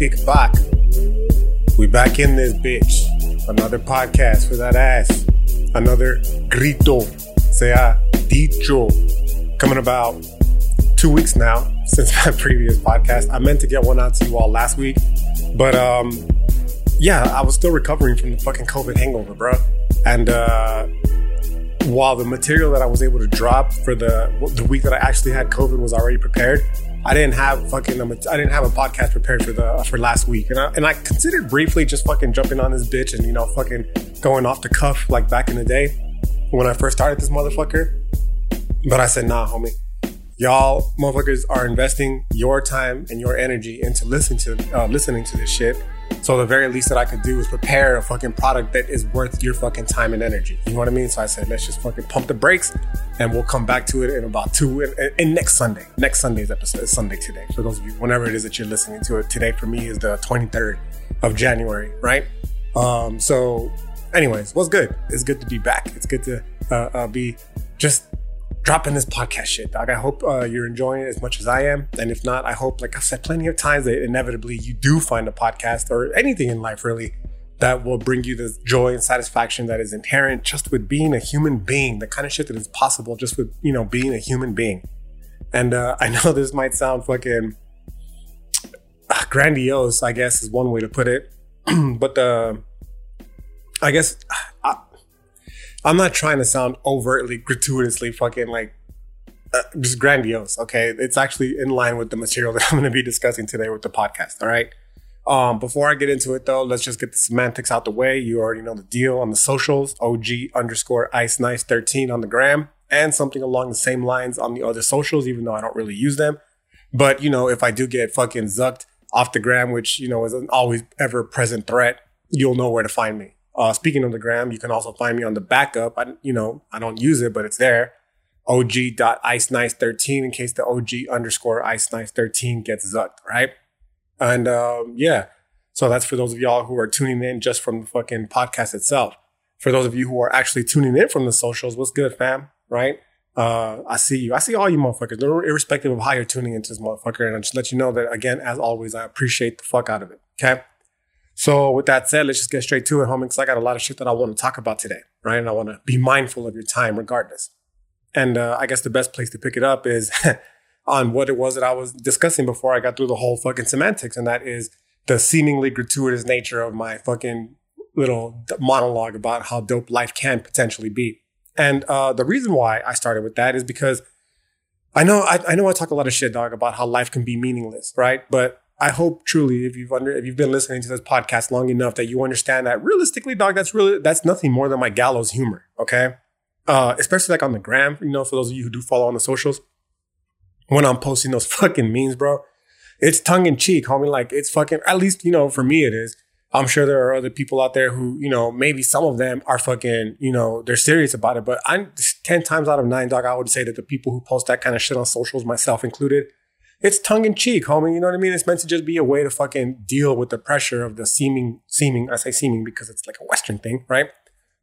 Tlatic back. We back in this bitch. Another podcast for that ass. Another grito, sea dicho. Coming about two weeks now since my previous podcast. I meant to get one out to you all last week, but um, yeah, I was still recovering from the fucking COVID hangover, bro. And uh, while the material that I was able to drop for the the week that I actually had COVID was already prepared, I didn't have fucking I didn't have a podcast prepared for the for last week, and I, and I considered briefly just fucking jumping on this bitch and you know fucking going off the cuff like back in the day when I first started this motherfucker. But I said, nah, homie. Y'all motherfuckers are investing your time and your energy into listening to uh, listening to this shit. So the very least that I could do is prepare a fucking product that is worth your fucking time and energy. You know what I mean? So I said, let's just fucking pump the brakes and we'll come back to it in about two in, in next Sunday. Next Sunday's episode is Sunday today. For those of you, whenever it is that you're listening to it, today for me is the 23rd of January, right? Um, so anyways, what's good? It's good to be back. It's good to uh, uh, be just dropping this podcast shit, dog. I hope uh, you're enjoying it as much as I am. And if not, I hope, like I've said, plenty of times that inevitably you do find a podcast or anything in life really that will bring you the joy and satisfaction that is inherent just with being a human being, the kind of shit that is possible just with, you know, being a human being. And uh, I know this might sound fucking uh, grandiose, I guess is one way to put it. but the, I guess, I, I'm not trying to sound overtly, gratuitously fucking like uh, just grandiose. Okay, it's actually in line with the material that I'm going to be discussing today with the podcast. All right. Um, before I get into it though, let's just get the semantics out the way. You already know the deal on the socials: OG underscore Ice Nice 13 on the gram, and something along the same lines on the other socials. Even though I don't really use them, but you know, if I do get fucking zucked off the gram, which you know is an always ever present threat, you'll know where to find me. Uh, speaking of the gram, you can also find me on the backup. I, you know, I don't use it, but it's there. OG.IceNice13 in case the OG underscore Ice Nice 13 gets zucked, right? And um, yeah, so that's for those of y'all who are tuning in just from the fucking podcast itself. For those of you who are actually tuning in from the socials, what's good, fam? Right? Uh, I see you. I see all you motherfuckers, irrespective of how you're tuning into this motherfucker. And I just let you know that again, as always, I appreciate the fuck out of it. Okay. So with that said, let's just get straight to it, homie, because I got a lot of shit that I want to talk about today, right? And I want to be mindful of your time regardless. And uh, I guess the best place to pick it up is on what it was that I was discussing before I got through the whole fucking semantics, and that is the seemingly gratuitous nature of my fucking little monologue about how dope life can potentially be. And uh, the reason why I started with that is because I know I, I know I talk a lot of shit, dog, about how life can be meaningless, right? But I hope truly, if you've under if you've been listening to this podcast long enough, that you understand that realistically, dog, that's really that's nothing more than my gallows humor. Okay, uh, especially like on the gram, you know, for those of you who do follow on the socials, when I'm posting those fucking memes, bro, it's tongue in cheek, homie. Like it's fucking. At least you know, for me, it is. I'm sure there are other people out there who, you know, maybe some of them are fucking, you know, they're serious about it. But I'm 10 times out of nine, dog, I would say that the people who post that kind of shit on socials, myself included, it's tongue in cheek, homie. You know what I mean? It's meant to just be a way to fucking deal with the pressure of the seeming, seeming, I say seeming because it's like a Western thing, right?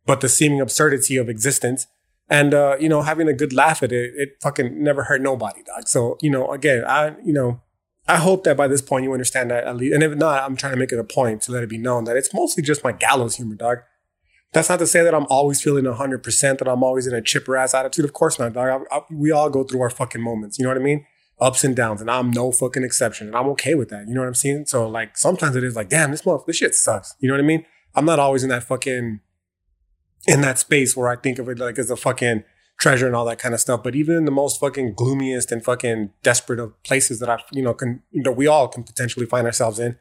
But the seeming absurdity of existence. And, uh, you know, having a good laugh at it, it fucking never hurt nobody, dog. So, you know, again, I, you know, I hope that by this point you understand that at least. And if not, I'm trying to make it a point to let it be known that it's mostly just my gallows humor, dog. That's not to say that I'm always feeling 100%, that I'm always in a chipper ass attitude. Of course not, dog. I, I, we all go through our fucking moments. You know what I mean? Ups and downs, and I'm no fucking exception, and I'm okay with that. You know what I'm saying? So like sometimes it is like, damn, this motherfucker, this shit sucks. You know what I mean? I'm not always in that fucking in that space where I think of it like as a fucking treasure and all that kind of stuff. But even in the most fucking gloomiest and fucking desperate of places that I, you know, can you know, we all can potentially find ourselves in.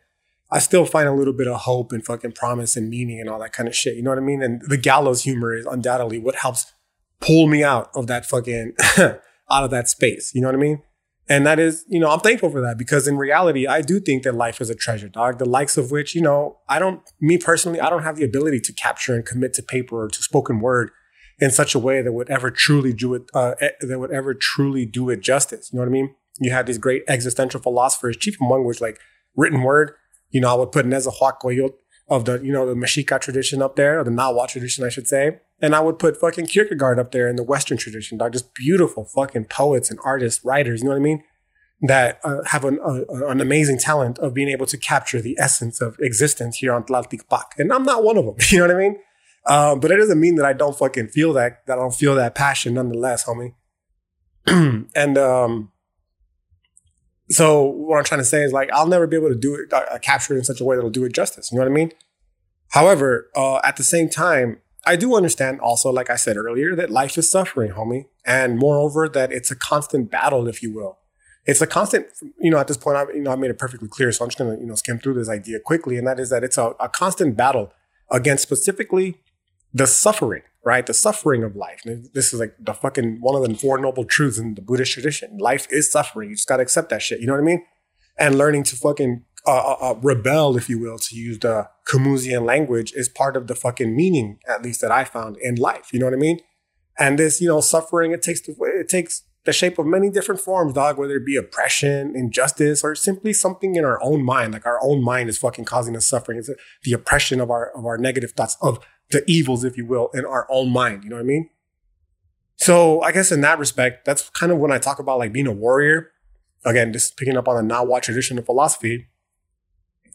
I still find a little bit of hope and fucking promise and meaning and all that kind of shit. You know what I mean? And the gallows humor is undoubtedly what helps pull me out of that fucking out of that space. You know what I mean? And that is, you know, I'm thankful for that because in reality, I do think that life is a treasure, dog. The likes of which, you know, I don't, me personally, I don't have the ability to capture and commit to paper or to spoken word in such a way that would ever truly do it, uh, eh, that would ever truly do it justice. You know what I mean? You have these great existential philosophers, chief among which like written word. You know, I would put Nezahualcóyotl of the, you know, the Mexica tradition up there, or the Nahua tradition, I should say. And I would put fucking Kierkegaard up there in the Western tradition, dog. Just beautiful fucking poets and artists, writers, you know what I mean? That uh, have an, uh, an amazing talent of being able to capture the essence of existence here on Tlalticpac. And I'm not one of them, you know what I mean? Um, but it doesn't mean that I don't fucking feel that, that I don't feel that passion nonetheless, homie. and, um, so what I'm trying to say is like, I'll never be able to do it, uh, capture it in such a way that'll do it justice. You know what I mean? However, uh, at the same time, I do understand also, like I said earlier, that life is suffering, homie. And moreover, that it's a constant battle, if you will. It's a constant, you know, at this point, I, you know, I made it perfectly clear. So I'm just going to, you know, skim through this idea quickly. And that is that it's a, a constant battle against specifically the suffering, right? The suffering of life. This is like the fucking one of the four noble truths in the Buddhist tradition. Life is suffering. You just got to accept that shit. You know what I mean? And learning to fucking uh, uh, uh, rebel, if you will, to use the Camusian language, is part of the fucking meaning, at least that I found in life. You know what I mean? And this, you know, suffering, it takes the, it takes the shape of many different forms, dog, whether it be oppression, injustice, or simply something in our own mind. Like our own mind is fucking causing us suffering. It's the oppression of our, of our negative thoughts, of the evils, if you will, in our own mind. You know what I mean? So I guess in that respect, that's kind of when I talk about like being a warrior. Again, just picking up on the Nahua tradition of philosophy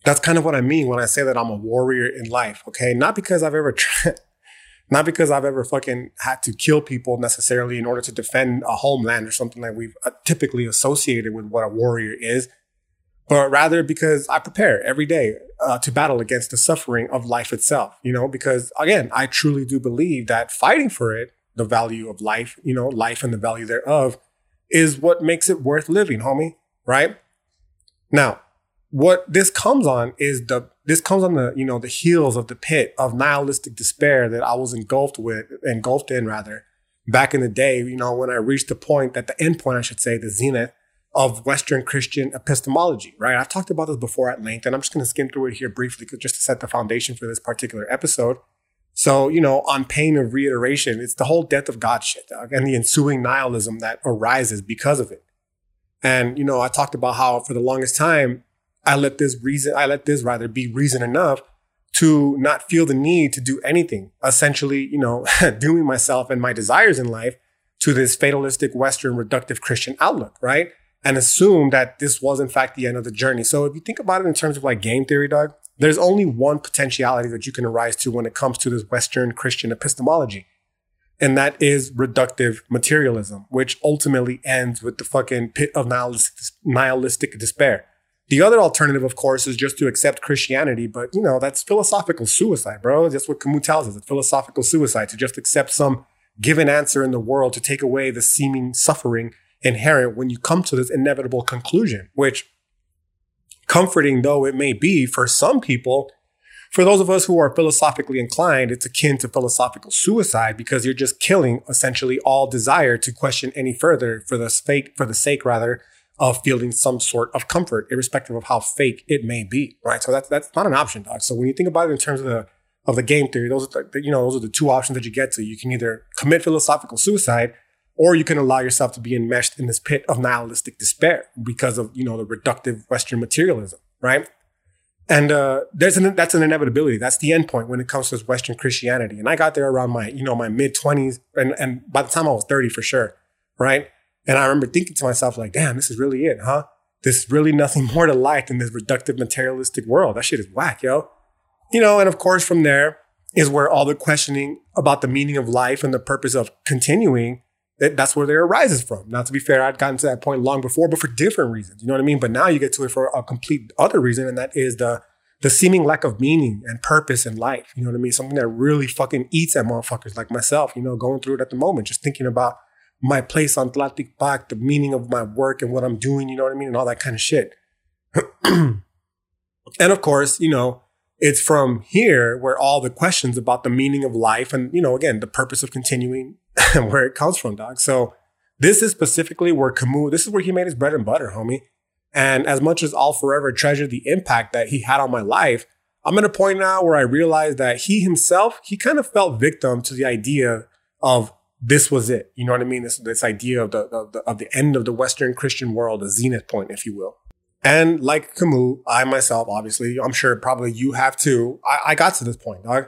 that's kind of what I mean when I say that I'm a warrior in life. Okay. Not because I've ever, not because I've ever fucking had to kill people necessarily in order to defend a homeland or something like we've uh, typically associated with what a warrior is, but rather because I prepare every day uh, to battle against the suffering of life itself, you know, because again, I truly do believe that fighting for it, the value of life, you know, life and the value thereof is what makes it worth living, homie. Right now, what this comes on is the this comes on the you know the heels of the pit of nihilistic despair that I was engulfed with engulfed in rather back in the day you know when I reached the point at the end point I should say the zenith of Western Christian epistemology right I've talked about this before at length and I'm just going to skim through it here briefly just to set the foundation for this particular episode so you know on pain of reiteration it's the whole death of God shit dog, and the ensuing nihilism that arises because of it and you know I talked about how for the longest time I let this reason, I let this rather be reason enough to not feel the need to do anything. Essentially, you know, doing myself and my desires in life to this fatalistic Western reductive Christian outlook, right? And assume that this was in fact the end of the journey. So if you think about it in terms of like game theory, dog, there's only one potentiality that you can arise to when it comes to this Western Christian epistemology. And that is reductive materialism, which ultimately ends with the fucking pit of nihilistic, despair. The other alternative, of course, is just to accept Christianity, but you know, that's philosophical suicide, bro. That's what Camus tells us. It's philosophical suicide to just accept some given answer in the world to take away the seeming suffering inherent when you come to this inevitable conclusion, which comforting though it may be for some people, for those of us who are philosophically inclined, it's akin to philosophical suicide because you're just killing essentially all desire to question any further for the sake, for the sake rather of feeling some sort of comfort, irrespective of how fake it may be, right? So that's that's not an option, dog. So when you think about it in terms of the of the game theory, those are the, you know those are the two options that you get to. You can either commit philosophical suicide, or you can allow yourself to be enmeshed in this pit of nihilistic despair because of you know the reductive Western materialism, right? And uh, there's an that's an inevitability. That's the end point when it comes to Western Christianity. And I got there around my you know my mid twenties, and and by the time I was thirty for sure, right? And I remember thinking to myself, like, damn, this is really it, huh? There's really nothing more to life than this reductive materialistic world. That shit is whack, yo. You know, and of course, from there is where all the questioning about the meaning of life and the purpose of continuing, that's where there arises from. Now, to be fair, I'd gotten to that point long before, but for different reasons. You know what I mean? But now you get to it for a complete other reason, and that is the the seeming lack of meaning and purpose in life. You know what I mean? Something that really fucking eats at motherfuckers like myself, you know, going through it at the moment, just thinking about my place on Tlalticpac, the meaning of my work and what I'm doing, you know what I mean? And all that kind of shit. and of course, you know, it's from here where all the questions about the meaning of life and, you know, again, the purpose of continuing where it comes from, dog. So this is specifically where Camus, this is where he made his bread and butter, homie. And as much as I'll forever treasure the impact that he had on my life, I'm at a point now where I realize that he himself, he kind of felt victim to the idea of this was it. You know what I mean? This this idea of the, of the of the end of the Western Christian world, a zenith point, if you will. And like Camus, I myself, obviously, I'm sure probably you have too. I, I got to this point, dog.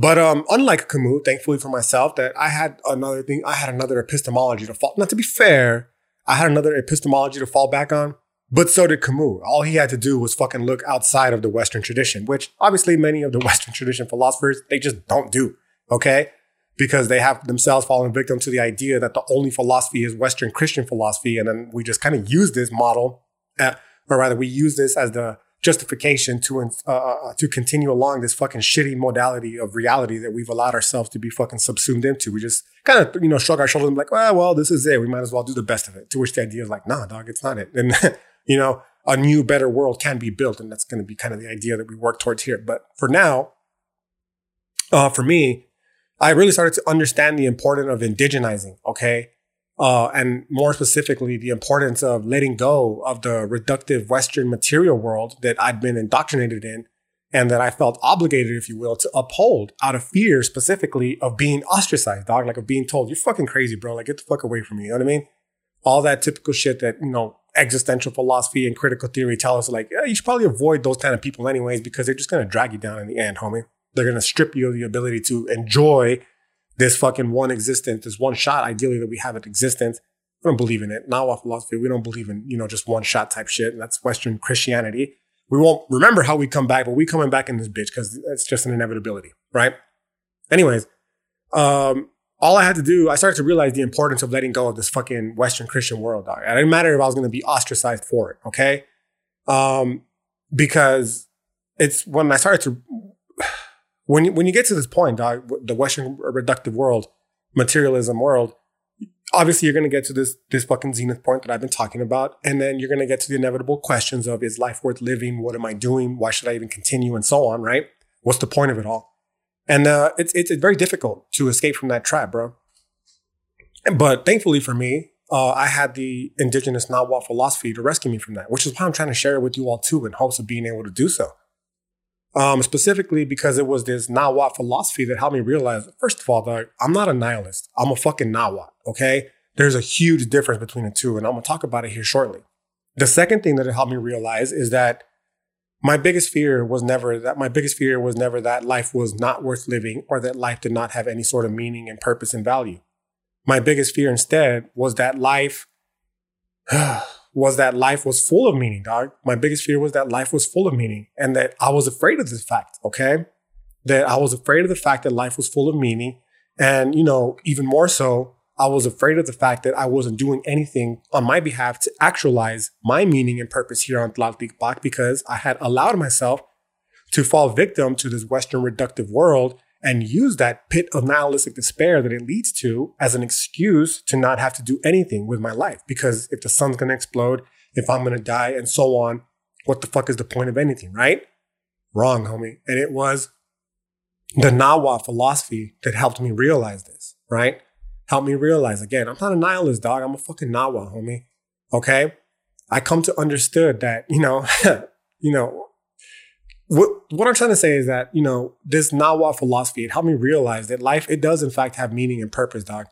But um, unlike Camus, thankfully for myself, that I had another thing, I had another epistemology to fall. Not to be fair, I had another epistemology to fall back on, but so did Camus. All he had to do was fucking look outside of the Western tradition, which obviously many of the Western tradition philosophers, they just don't do. Okay. Because they have themselves fallen victim to the idea that the only philosophy is Western Christian philosophy. And then we just kind of use this model, at, or rather, we use this as the justification to uh, uh, to continue along this fucking shitty modality of reality that we've allowed ourselves to be fucking subsumed into. We just kind of you know shrug our shoulders and be like, well, well, this is it. We might as well do the best of it. To which the idea is like, nah, dog, it's not it. And you know, a new, better world can be built, and that's going to be kind of the idea that we work towards here. But for now, uh, for me, I really started to understand the importance of indigenizing. Okay, uh, and more specifically, the importance of letting go of the reductive Western material world that I'd been indoctrinated in and that I felt obligated, if you will, to uphold out of fear specifically of being ostracized, dog, like of being told, you're fucking crazy, bro. Like, get the fuck away from me. You know what I mean? All that typical shit that, you know, existential philosophy and critical theory tell us, like, yeah, you should probably avoid those kind of people anyways, because they're just going to drag you down in the end, homie. They're going to strip you of the ability to enjoy this fucking one existence, this one shot, ideally that we have at existence. We don't believe in it. Not philosophy. We don't believe in, you know, just one shot type shit. And that's Western Christianity. We won't remember how we come back, but we coming back in this bitch because it's just an inevitability, right? Anyways, um, all I had to do, I started to realize the importance of letting go of this fucking Western Christian world, dog. It didn't matter if I was going to be ostracized for it, okay? Um, because it's when I started to when you, when you get to this point, the Western reductive world, materialism world, obviously you're going to get to this this fucking zenith point that I've been talking about, and then you're going to get to the inevitable questions of is life worth living? What am I doing? Why should I even continue? And so on, right? What's the point of it all? And uh, it's, it's it's very difficult to escape from that trap, bro. But thankfully for me, uh, I had the indigenous Nahuatl philosophy to rescue me from that, which is why I'm trying to share it with you all too, in hopes of being able to do so um, specifically because it was this Nahuatl philosophy that helped me realize, first of all, that I'm not a nihilist. I'm a fucking Nahuatl, okay? There's a huge difference between the two, and I'm gonna talk about it here shortly. The second thing that it helped me realize is that my biggest fear was never that my biggest fear was never that life was not worth living or that life did not have any sort of meaning and purpose and value. My biggest fear instead was that life was that life was full of meaning, dog. My biggest fear was that life was full of meaning and that I was afraid of this fact, okay? That I was afraid of the fact that life was full of meaning. And, you know, even more so, I was afraid of the fact that I wasn't doing anything on my behalf to actualize my meaning and purpose here on Tlaltikpak because I had allowed myself to fall victim to this Western reductive world and use that pit of nihilistic despair that it leads to as an excuse to not have to do anything with my life. Because if the sun's to explode, if I'm to die, and so on, what the fuck is the point of anything, right? Wrong, homie. And it was the Nawa philosophy that helped me realize this, right? Helped me realize again, I'm not a nihilist, dog. I'm a fucking Nawa, homie. Okay. I come to understood that, you know, you know, what what I'm trying to say is that you know this Nahuatl philosophy it helped me realize that life it does in fact have meaning and purpose, dog,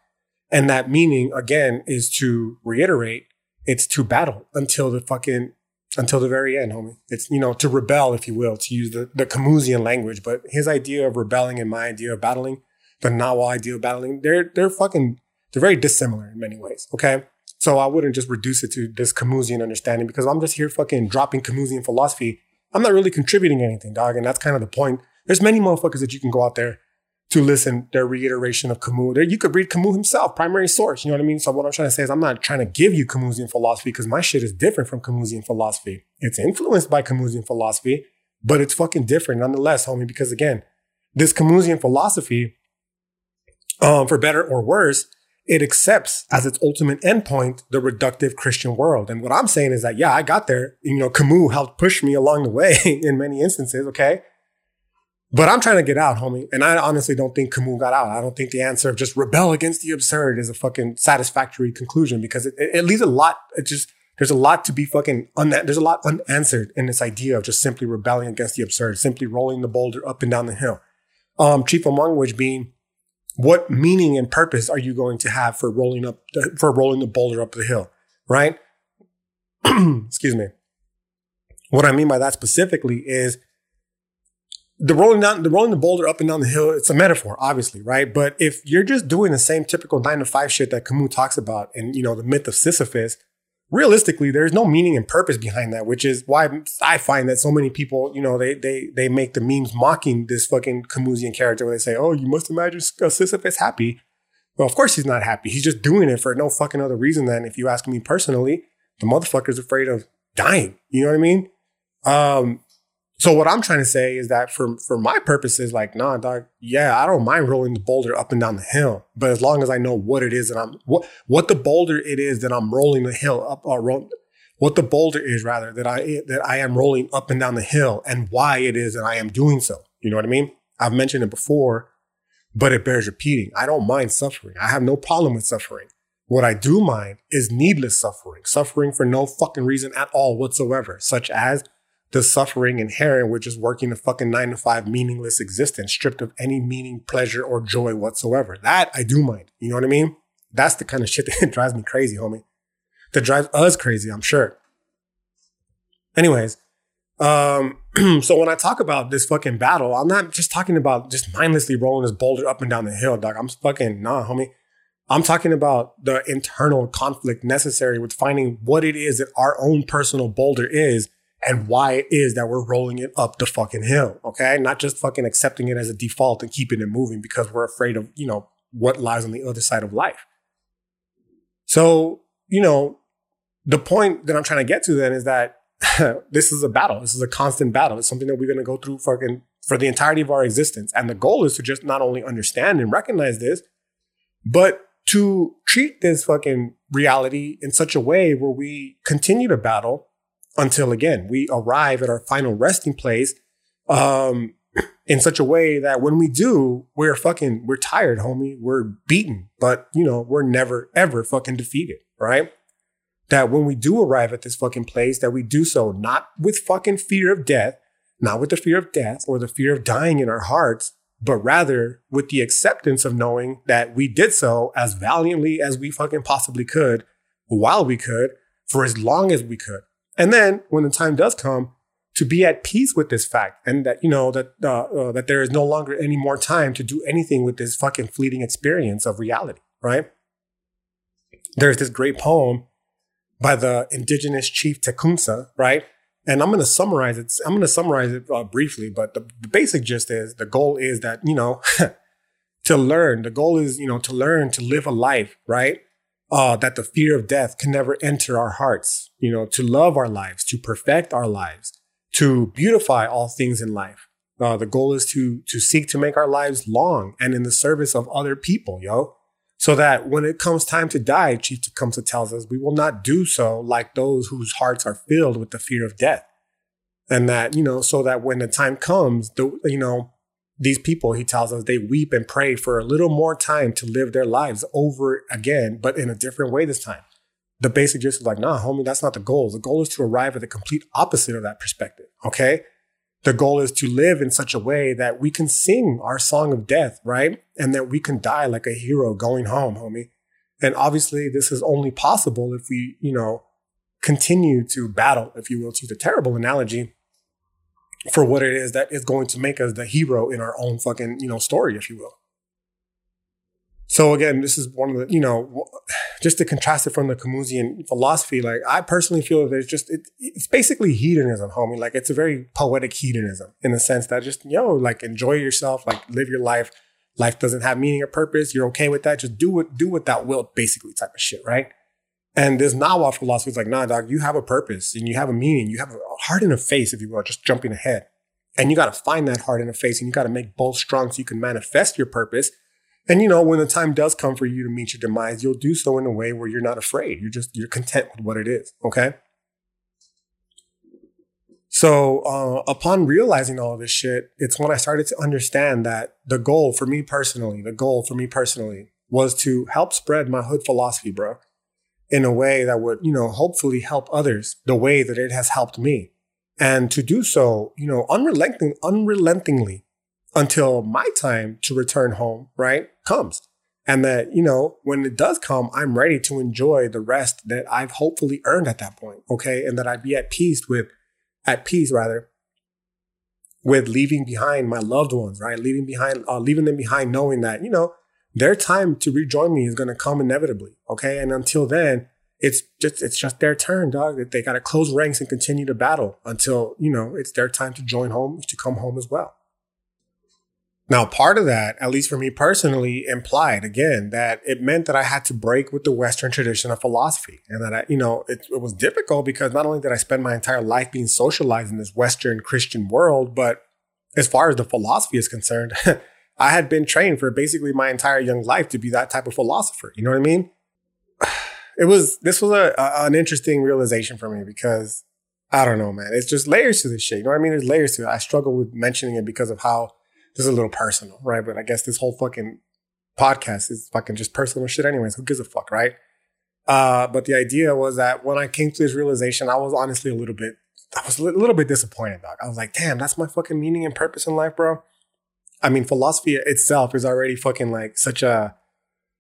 and that meaning again is to reiterate it's to battle until the fucking until the very end, homie. It's you know to rebel, if you will, to use the the Camusian language. But his idea of rebelling and my idea of battling, the Nahuatl idea of battling, they're they're fucking they're very dissimilar in many ways. Okay. So I wouldn't just reduce it to this Camusian understanding because I'm just here fucking dropping Camusian philosophy I'm not really contributing anything, dog. And that's kind of the point. There's many motherfuckers that you can go out there to listen their reiteration of Camus. There, you could read Camus himself, primary source. You know what I mean? So what I'm trying to say is I'm not trying to give you Camusian philosophy because my shit is different from Camusian philosophy. It's influenced by Camusian philosophy, but it's fucking different nonetheless, homie. Because again, this Camusian philosophy, um, for better or worse, it accepts as its ultimate endpoint the reductive Christian world. And what I'm saying is that, yeah, I got there. You know, Camus helped push me along the way in many instances. Okay. But I'm trying to get out, homie. And I honestly don't think Camus got out. I don't think the answer of just rebel against the absurd is a fucking satisfactory conclusion because it, it, it leaves a lot. It just, there's a lot to be fucking, un- there's a lot unanswered in this idea of just simply rebelling against the absurd, simply rolling the boulder up and down the hill. Um, chief among which being what meaning and purpose are you going to have for rolling up the, for rolling the boulder up the hill, right? Excuse me. What I mean by that specifically is the rolling down, the rolling the boulder up and down the hill, it's a metaphor, obviously, right? But if you're just doing the same typical nine to five shit that Camus talks about and, you know, the myth of Sisyphus, realistically, there's no meaning and purpose behind that, which is why I find that so many people, you know, they, they, they make the memes mocking this fucking Camusian character where they say, oh, you must imagine Sisyphus happy. Well, of course he's not happy. He's just doing it for no fucking other reason than if you ask me personally, the motherfucker's afraid of dying. You know what I mean? Um, so what I'm trying to say is that for for my purposes, like, nah, dog, yeah, I don't mind rolling the boulder up and down the hill, but as long as I know what it is and I'm what what the boulder it is that I'm rolling the hill up or uh, roll, what the boulder is rather that I that I am rolling up and down the hill and why it is that I am doing so. You know what I mean? I've mentioned it before, but it bears repeating. I don't mind suffering. I have no problem with suffering. What I do mind is needless suffering, suffering for no fucking reason at all whatsoever, such as the suffering inherent with just working a fucking nine to five meaningless existence, stripped of any meaning, pleasure, or joy whatsoever. That I do mind. You know what I mean? That's the kind of shit that drives me crazy, homie. That drives us crazy, I'm sure. Anyways, um, so when I talk about this fucking battle, I'm not just talking about just mindlessly rolling this boulder up and down the hill, dog. I'm fucking nah, homie. I'm talking about the internal conflict necessary with finding what it is that our own personal boulder is and why it is that we're rolling it up the fucking hill. Okay. Not just fucking accepting it as a default and keeping it moving because we're afraid of, you know, what lies on the other side of life. So, you know, the point that I'm trying to get to then is that this is a battle. This is a constant battle. It's something that we're going to go through fucking for the entirety of our existence. And the goal is to just not only understand and recognize this, but to treat this fucking reality in such a way where we continue to battle until again we arrive at our final resting place um, in such a way that when we do, we're fucking we're tired, homie. We're beaten, but you know we're never ever fucking defeated, right? That when we do arrive at this fucking place, that we do so not with fucking fear of death, not with the fear of death or the fear of dying in our hearts, but rather with the acceptance of knowing that we did so as valiantly as we fucking possibly could, while we could, for as long as we could. And then when the time does come, to be at peace with this fact and that you know that uh, uh, that there is no longer any more time to do anything with this fucking fleeting experience of reality, right? There's this great poem by the indigenous chief Tecumseh, right? And I'm going to summarize it. I'm going to summarize it uh, briefly, but the, the basic gist is the goal is that you know to learn. The goal is you know to learn to live a life, right? Uh, that the fear of death can never enter our hearts, you know, to love our lives, to perfect our lives, to beautify all things in life. Uh, the goal is to, to seek to make our lives long and in the service of other people, yo. So that when it comes time to die, Chief Tecumseh tells us, we will not do so like those whose hearts are filled with the fear of death. And that, you know, so that when the time comes, the, you know, these people, he tells us, they weep and pray for a little more time to live their lives over again, but in a different way this time. The basic gist is like, nah, homie, that's not the goal. The goal is to arrive at the complete opposite of that perspective. Okay. The goal is to live in such a way that we can sing our song of death, right? And that we can die like a hero going home, homie. And obviously, this is only possible if we, you know, continue to battle, if you will, to use a terrible analogy, for what it is that is going to make us the hero in our own fucking, you know, story, if you will. So again, this is one of the, you know, just to contrast it from the Camusian philosophy, like I personally feel that there's just, it, it's basically hedonism, homie. Like it's a very poetic hedonism in the sense that just, yo, know, like enjoy yourself, like live your life. Life doesn't have meaning or purpose. You're okay with that. Just do what, do what that will, basically type of shit, right? And this Nahua philosophy is like, nah, dog, you have a purpose and you have a meaning. You have a heart and a face, if you will, just jumping ahead. And you got to find that heart and a face and you got to make both strong so you can manifest your purpose. And you know, when the time does come for you to meet your demise, you'll do so in a way where you're not afraid. You're just, you're content with what it is. Okay. So, uh, upon realizing all this shit, it's when I started to understand that the goal for me personally, the goal for me personally was to help spread my hood philosophy, bro in a way that would, you know, hopefully help others the way that it has helped me. And to do so, you know, unrelenting, unrelentingly until my time to return home, right, comes. And that, you know, when it does come, I'm ready to enjoy the rest that I've hopefully earned at that point. Okay. And that I'd be at peace with at peace rather with leaving behind my loved ones, right? Leaving behind, uh, leaving them behind, knowing that, you know, their time to rejoin me is going to come inevitably. Okay. And until then, it's just, it's just their turn, dog. They got to close ranks and continue to battle until, you know, it's their time to join home, to come home as well. Now, part of that, at least for me personally, implied again that it meant that I had to break with the Western tradition of philosophy and that I, you know, it, it, was difficult because not only did I spend my entire life being socialized in this Western Christian world, but as far as the philosophy is concerned, I had been trained for basically my entire young life to be that type of philosopher. You know what I mean? It was, this was a, a an interesting realization for me because I don't know, man. It's just layers to this shit. You know what I mean? There's layers to it. I struggle with mentioning it because of how this is a little personal, right? But I guess this whole fucking podcast is fucking just personal shit anyways. Who gives a fuck, right? Uh, but the idea was that when I came to this realization, I was honestly a little bit, I was a little bit disappointed, dog. I was like, damn, that's my fucking meaning and purpose in life, bro. I mean, philosophy itself is already fucking like such a,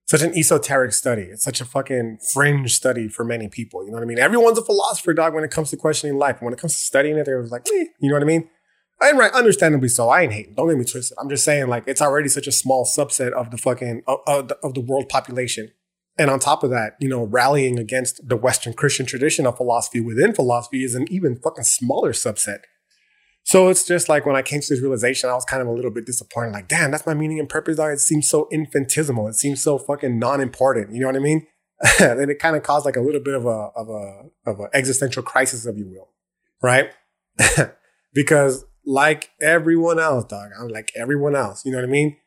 such an esoteric study. It's such a fucking fringe study for many people. You know what I mean? Everyone's a philosopher, dog, when it comes to questioning life. When it comes to studying it, they're like, eh, you know what I mean? And right, understandably so. I ain't hating. Don't get me twisted. I'm just saying, like, it's already such a small subset of the fucking of, of, the, of the world population. And on top of that, you know, rallying against the Western Christian tradition of philosophy within philosophy is an even fucking smaller subset. So it's just like when I came to this realization, I was kind of a little bit disappointed. Like, damn, that's my meaning and purpose. Dog. It seems so infinitesimal. It seems so fucking non-important. You know what I mean? and it kind of caused like a little bit of a of a of an existential crisis, if you will, right? because like everyone else, dog. I'm like everyone else. You know what I mean?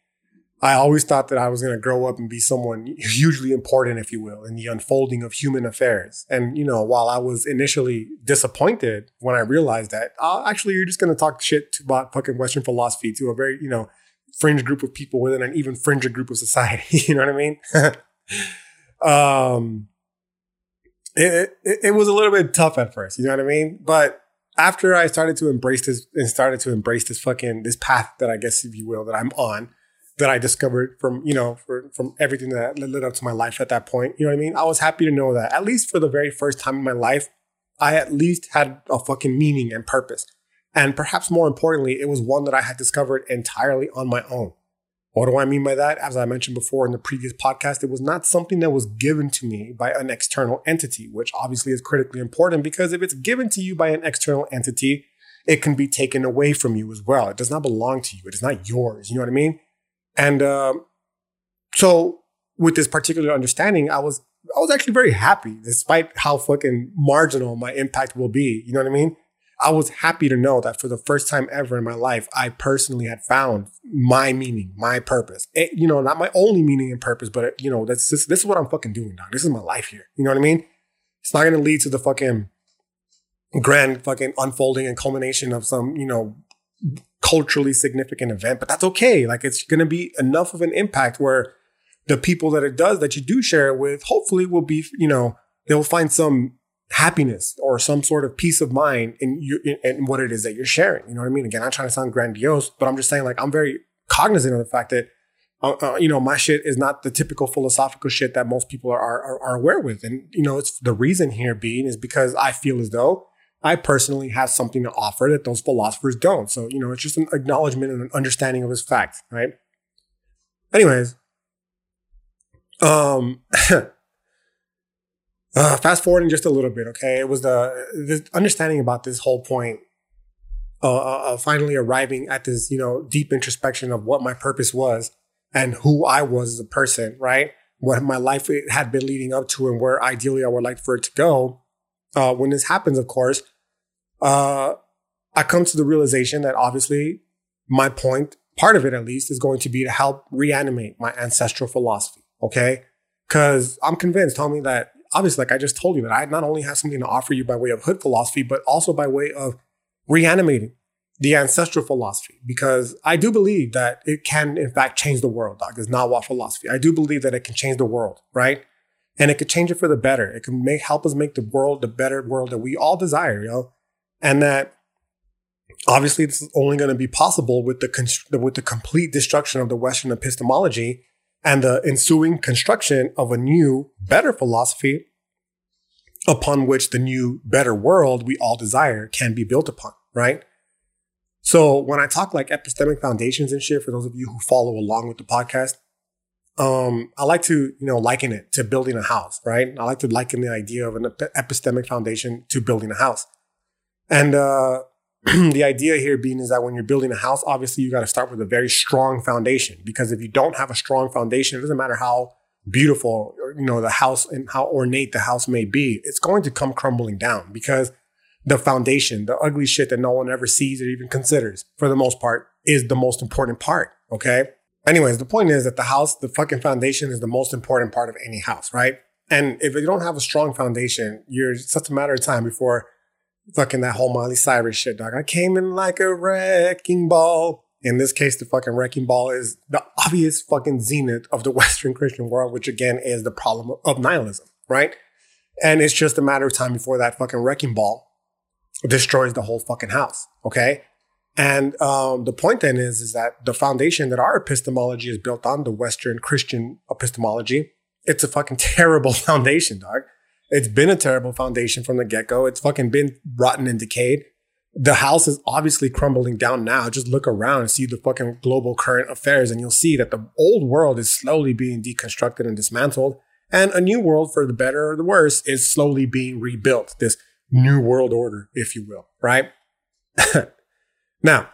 I always thought that I was going to grow up and be someone hugely important, if you will, in the unfolding of human affairs. And, you know, while I was initially disappointed when I realized that, oh, actually, you're just going to talk shit about fucking Western philosophy to a very, you know, fringe group of people within an even fringer group of society. you know what I mean? um, it, it, it was a little bit tough at first. You know what I mean? But after I started to embrace this and started to embrace this fucking this path that I guess if you will that I'm on, that I discovered from you know for, from everything that led up to my life at that point. You know what I mean? I was happy to know that at least for the very first time in my life, I at least had a fucking meaning and purpose, and perhaps more importantly, it was one that I had discovered entirely on my own. What do I mean by that? As I mentioned before in the previous podcast, it was not something that was given to me by an external entity, which obviously is critically important because if it's given to you by an external entity, it can be taken away from you as well. It does not belong to you. It is not yours. You know what I mean? And um, so, with this particular understanding, I was I was actually very happy, despite how fucking marginal my impact will be. You know what I mean? I was happy to know that for the first time ever in my life, I personally had found my meaning, my purpose. It, you know, not my only meaning and purpose, but you know, that's this, this is what I'm fucking doing, dog. This is my life here. You know what I mean? It's not going to lead to the fucking grand fucking unfolding and culmination of some, you know, culturally significant event, but that's okay. Like it's going to be enough of an impact where the people that it does that you do share it with, hopefully will be, you know, they'll find some happiness or some sort of peace of mind in you in, in, what it is that you're sharing. You know what I mean? Again, I'm trying to sound grandiose, but I'm just saying like I'm very cognizant of the fact that uh, uh, you know my shit is not the typical philosophical shit that most people are, are are aware with, and you know it's the reason here being is because I feel as though I personally have something to offer that those philosophers don't. So you know it's just an acknowledgement and an understanding of his fact, right? Anyways, um. Uh, fast forwarding just a little bit, okay? It was the, the understanding about this whole point uh, uh, finally arriving at this, you know, deep introspection of what my purpose was and who I was as a person, right? What my life had been leading up to and where ideally I would like for it to go. Uh, when this happens, of course, uh, I come to the realization that obviously my point, part of it at least, is going to be to help reanimate my ancestral philosophy, okay? Because I'm convinced, homie, that obviously, like I just told you, that I not only have something to offer you by way of hood philosophy, but also by way of reanimating the ancestral philosophy, because I do believe that it can, in fact, change the world, dog. It's not what philosophy. I do believe that it can change the world, right? And it could change it for the better. It can make help us make the world the better world that we all desire, you know? And that obviously this is only going to be possible with the with the complete destruction of the Western epistemology and the ensuing construction of a new, better philosophy upon which the new, better world we all desire can be built upon, right? So when I talk like epistemic foundations and shit, for those of you who follow along with the podcast, um, I like to, you know, liken it to building a house, right? I like to liken the idea of an epistemic foundation to building a house. And uh, the idea here being is that when you're building a house, obviously you got to start with a very strong foundation because if you don't have a strong foundation, it doesn't matter how beautiful, you know, the house and how ornate the house may be, it's going to come crumbling down because the foundation, the ugly shit that no one ever sees or even considers, for the most part, is the most important part. Okay. Anyways, the point is that the house, the fucking foundation is the most important part of any house, right? And if you don't have a strong foundation, you're such a matter of time before fucking that whole Miley Cyrus shit, dog. I came in like a wrecking ball. In this case, the fucking wrecking ball is the obvious fucking zenith of the Western Christian world, which again is the problem of nihilism, right? And it's just a matter of time before that fucking wrecking ball destroys the whole fucking house. Okay. And um, the point then is, is that the foundation that our epistemology is built on, the Western Christian epistemology, it's a fucking terrible foundation, dog. It's been a terrible foundation from the get go. It's fucking been rotten and decayed. The house is obviously crumbling down now. Just look around and see the fucking global current affairs, and you'll see that the old world is slowly being deconstructed and dismantled, and a new world, for the better or the worse, is slowly being rebuilt. This new world order, if you will, right? now,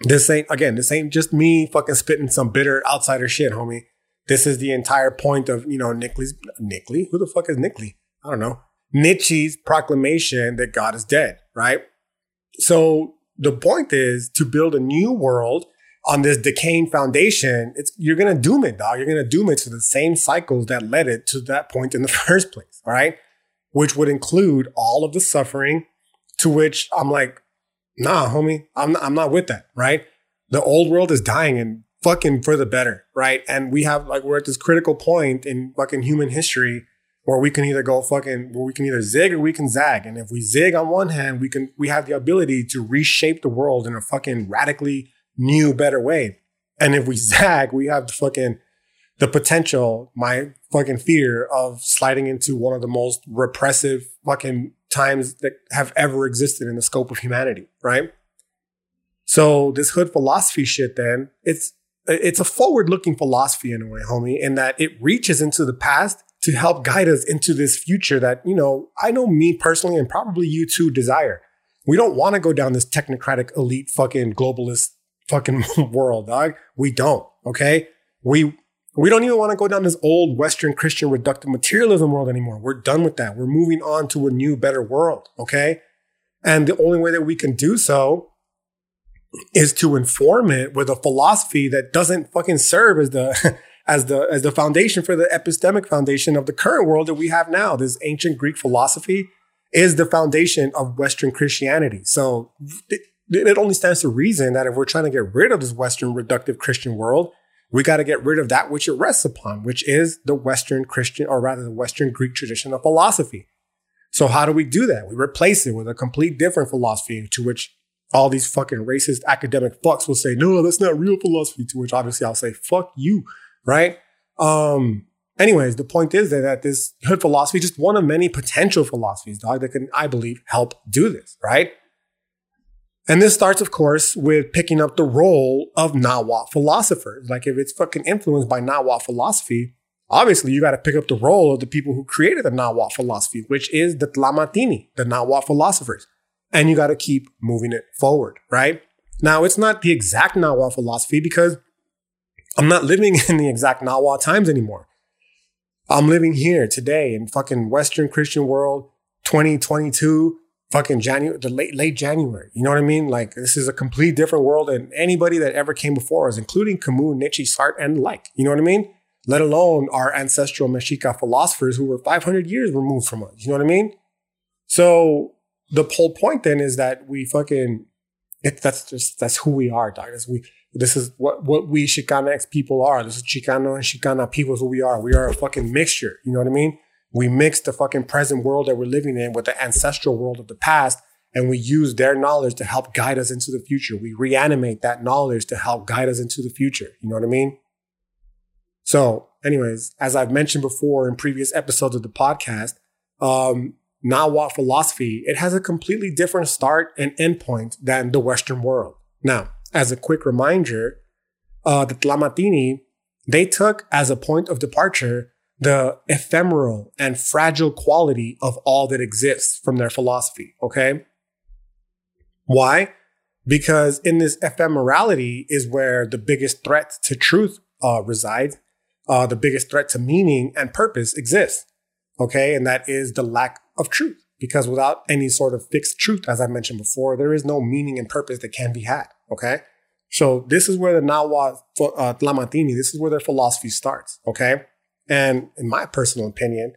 this ain't, again, this ain't just me fucking spitting some bitter outsider shit, homie. This is the entire point of, you know, Nickley's, Nickley? Who the fuck is Nickley? I don't know. Nietzsche's proclamation that God is dead, right? So the point is to build a new world on this decaying foundation, it's you're gonna doom it, dog. You're gonna doom it to the same cycles that led it to that point in the first place. Right which would include all of the suffering to which I'm like, nah, homie, I'm not, I'm not with that, right? The old world is dying and fucking for the better, right? And we have like, we're at this critical point in fucking human history where we can either go fucking, where we can either zig or we can zag. And if we zig on one hand, we can, we have the ability to reshape the world in a fucking radically new, better way. And if we zag, we have the fucking, the potential, my fucking fear of sliding into one of the most repressive fucking times that have ever existed in the scope of humanity, right? So this hood philosophy shit, then it's it's a forward-looking philosophy in a way, homie, in that it reaches into the past to help guide us into this future that you know I know me personally and probably you too desire. We don't want to go down this technocratic elite fucking globalist fucking world, dog. We don't. Okay, we we don't even want to go down this old Western Christian reductive materialism world anymore. We're done with that. We're moving on to a new, better world. Okay. And the only way that we can do so is to inform it with a philosophy that doesn't fucking serve as the, as the, as the foundation for the epistemic foundation of the current world that we have now. This ancient Greek philosophy is the foundation of Western Christianity. So it, it only stands to reason that if we're trying to get rid of this Western reductive Christian world, we got to get rid of that which it rests upon, which is the Western Christian, or rather the Western Greek tradition of philosophy. So how do we do that? We replace it with a complete different philosophy to which all these fucking racist academic fucks will say, no, that's not real philosophy. To which obviously I'll say, fuck you, right? Um, anyways, the point is that, that this hood philosophy is just one of many potential philosophies, dog, that can, I believe, help do this, right? And this starts, of course, with picking up the role of Nawa philosophers. Like if it's fucking influenced by Nawa philosophy, obviously you got to pick up the role of the people who created the Nawa philosophy, which is the Tlamatini, the Nawa philosophers. And you got to keep moving it forward, right? Now, it's not the exact Nawa philosophy because I'm not living in the exact Nawa times anymore. I'm living here today in fucking Western Christian world 2022 fucking January, the late, late January. You know what I mean? Like this is a complete different world than anybody that ever came before us, including Camus, Nietzsche, Sartre, and like. You know what I mean? Let alone our ancestral Mexica philosophers who were 500 years removed from us. You know what I mean? So the whole point then is that we fucking, it, that's just, that's who we are, dog. We, this is what, what we Chicanx people are. This is Chicano and Chicana people who we are. We are a fucking mixture. You know what I mean? We mix the fucking present world that we're living in with the ancestral world of the past, and we use their knowledge to help guide us into the future. We reanimate that knowledge to help guide us into the future. You know what I mean? So, anyways, as I've mentioned before in previous episodes of the podcast, um, Nahuatl philosophy, it has a completely different start and endpoint than the Western world. Now, as a quick reminder, uh, the Tlamatini, they took as a point of departure the ephemeral and fragile quality of all that exists from their philosophy. Okay. Why? Because in this ephemerality is where the biggest threat to truth uh, resides, uh, the biggest threat to meaning and purpose exists. Okay. And that is the lack of truth. Because without any sort of fixed truth, as I mentioned before, there is no meaning and purpose that can be had. Okay. So this is where the Nahuatl uh, Tlamatini, this is where their philosophy starts. Okay. And in my personal opinion,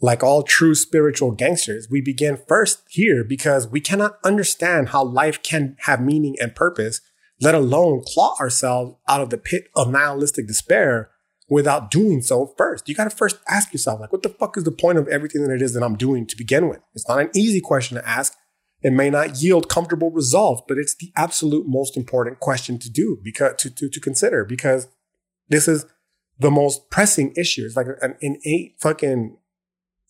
like all true spiritual gangsters, we begin first here because we cannot understand how life can have meaning and purpose, let alone claw ourselves out of the pit of nihilistic despair without doing so first. You got to first ask yourself, like, what the fuck is the point of everything that it is that I'm doing to begin with? It's not an easy question to ask. It may not yield comfortable results, but it's the absolute most important question to do because to, to, to consider because this is the most pressing issue. It's like an innate fucking,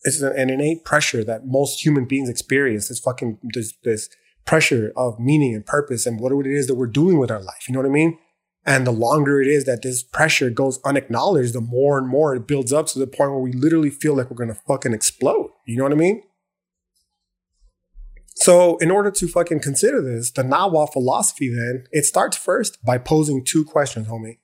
it's an innate pressure that most human beings experience. This fucking, this, this pressure of meaning and purpose and what it is that we're doing with our life. You know what I mean? And the longer it is that this pressure goes unacknowledged, the more and more it builds up to the point where we literally feel like we're to fucking explode. You know what I mean? So, in order to fucking consider this, the Nahuatl philosophy then, it starts first by posing two questions, homie.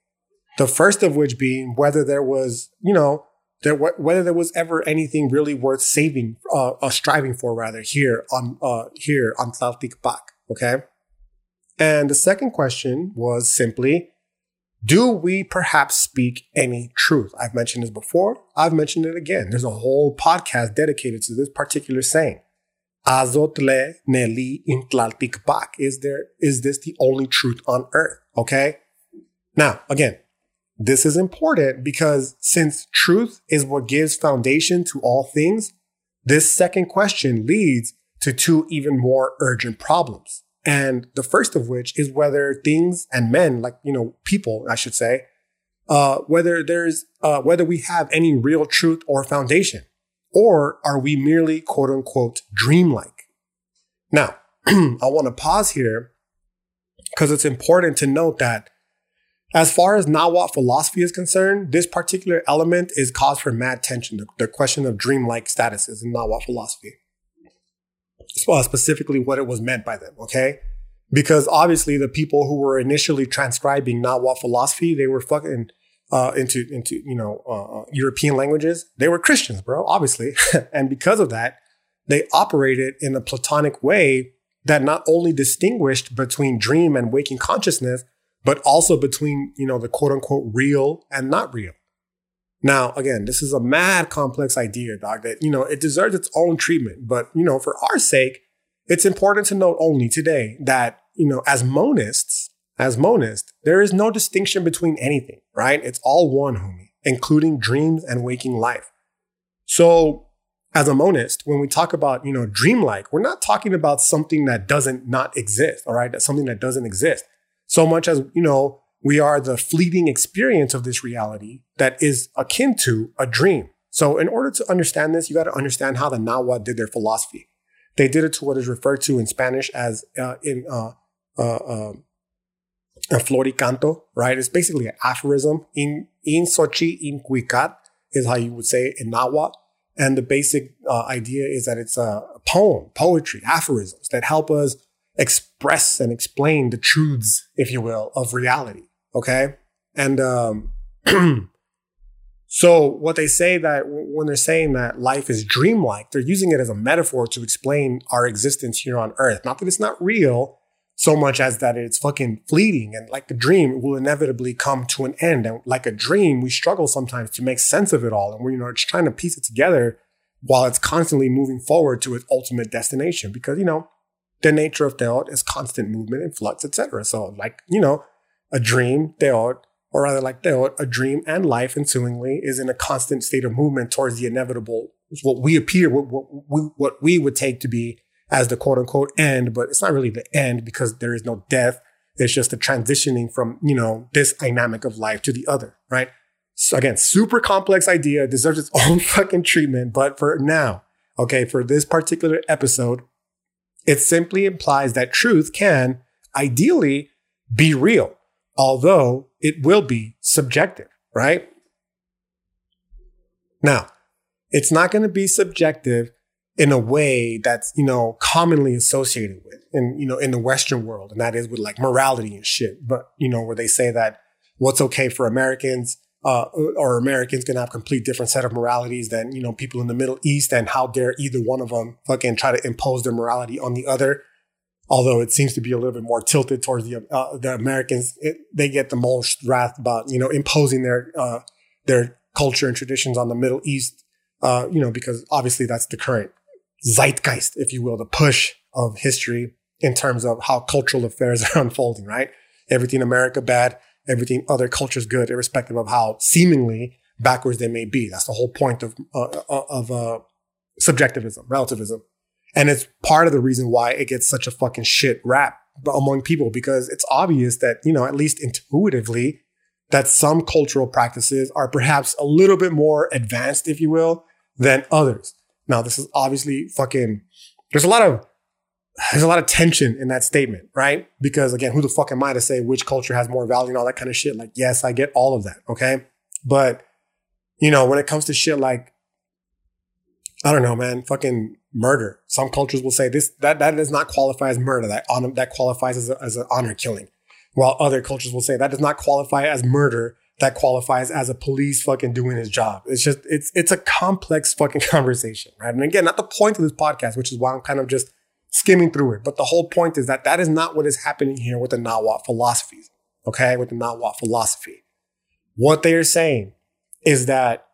The first of which being whether there was, you know, there whether there was ever anything really worth saving, uh, uh striving for rather here on uh here on Tlaltikpak. Okay. And the second question was simply, do we perhaps speak any truth? I've mentioned this before. I've mentioned it again. There's a whole podcast dedicated to this particular saying. Azotle Neli Intlaltikpak. Is there, is this the only truth on earth? Okay. Now, again, this is important because since truth is what gives foundation to all things, this second question leads to two even more urgent problems. And the first of which is whether things and men, like, you know, people, I should say, uh, whether there's, uh, whether we have any real truth or foundation, or are we merely quote unquote dreamlike? Now, I want to pause here because it's important to note that as far as Nahuatl philosophy is concerned, this particular element is cause for mad tension, the, the question of dreamlike statuses in Nahuatl philosophy. Well, specifically what it was meant by them, okay? Because obviously the people who were initially transcribing Nahuatl philosophy, they were fucking uh, into into you know uh, uh European languages. They were Christians, bro, obviously, and because of that, they operated in a Platonic way that not only distinguished between dream and waking consciousness, but also between, you know, the quote unquote real and not real. Now, again, this is a mad complex idea, dog, that, you know, it deserves its own treatment. But, you know, for our sake, it's important to note only today that, you know, as monists, as monists, there is no distinction between anything, right? It's all one, homie, including dreams and waking life. So, as a monist, when we talk about, you know, dreamlike, we're not talking about something that doesn't not exist, all right? That's something that doesn't exist so much as, you know, we are the fleeting experience of this reality that is akin to a dream. So in order to understand this, you got to understand how the Nahuatl did their philosophy. They did it to what is referred to in Spanish as uh, in uh, uh, uh, a floricanto, right? It's basically an aphorism. In in Xochitl in Cuicat is how you would say it in Nahuatl. And the basic uh, idea is that it's a poem, poetry, aphorisms that help us express and explain the truths, if you will, of reality. Okay. And, um, so what they say that when they're saying that life is dreamlike, they're using it as a metaphor to explain our existence here on earth. Not that it's not real so much as that it's fucking fleeting and like a dream It will inevitably come to an end. And like a dream, we struggle sometimes to make sense of it all. And we're, you know, just trying to piece it together while it's constantly moving forward to its ultimate destination because, you know, the nature of teot is constant movement and flux, etc. So, like you know, a dream teot, or rather like teot, a dream and life ensuingly is in a constant state of movement towards the inevitable, what we appear, what, what, we, what we would take to be as the quote unquote end, but it's not really the end because there is no death. It's just a transitioning from, you know, this dynamic of life to the other, right? So again, super complex idea, deserves its own fucking treatment. But for now, okay, for this particular episode, it simply implies that truth can ideally be real, although it will be subjective, right? Now, it's not going to be subjective in a way that's, you know, commonly associated with in, you know, in the Western world. And that is with like morality and shit. But, you know, where they say that what's okay for Americans, uh, or Americans can have complete different set of moralities than, you know, people in the Middle East and how dare either one of them fucking try to impose their morality on the other. Although it seems to be a little bit more tilted towards the, uh, the Americans, it, they get the most wrath about, you know, imposing their, uh, their culture and traditions on the Middle East, uh, you know, because obviously that's the current zeitgeist, if you will, the push of history in terms of how cultural affairs are unfolding, right? Everything America bad, everything other cultures good, irrespective of how seemingly backwards they may be. That's the whole point of, uh, uh, of, uh, subjectivism, relativism. And it's part of the reason why it gets such a fucking shit rap among people because it's obvious that, you know, at least intuitively, that some cultural practices are perhaps a little bit more advanced, if you will, than others. Now, this is obviously fucking, there's a lot of, there's a lot of tension in that statement, right? Because again, who the fuck am I to say which culture has more value and all that kind of shit? Like, yes, I get all of that. Okay. But, you know, when it comes to shit like, I don't know, man, fucking murder. Some cultures will say this, that, that does not qualify as murder. That honor, that qualifies as, a, as an honor killing. While other cultures will say that does not qualify as murder. That qualifies as a police fucking doing his job. It's just, it's, it's a complex fucking conversation, right? And again, not the point of this podcast, which is why I'm kind of just skimming through it. But the whole point is that that is not what is happening here with the Nahuatl philosophies. Okay. With the Nahuatl philosophy. What they are saying is that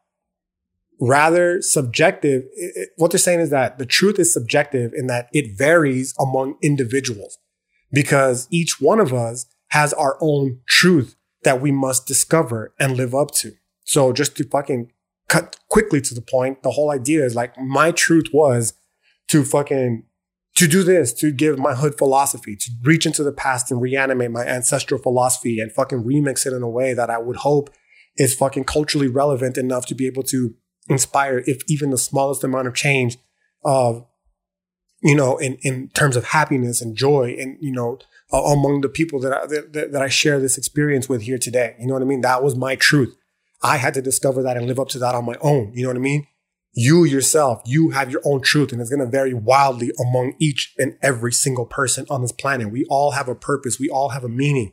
rather subjective, it, what they're saying is that the truth is subjective in that it varies among individuals because each one of us has our own truth that we must discover and live up to. So just to fucking cut quickly to the point, the whole idea is like my truth was to fucking to do this, to give my hood philosophy, to reach into the past and reanimate my ancestral philosophy and fucking remix it in a way that I would hope is fucking culturally relevant enough to be able to inspire if even the smallest amount of change of you know in in terms of happiness and joy and you know uh, among the people that I, that, that I share this experience with here today. You know what I mean? That was my truth. I had to discover that and live up to that on my own. You know what I mean? You yourself, you have your own truth and it's going to vary wildly among each and every single person on this planet. We all have a purpose. We all have a meaning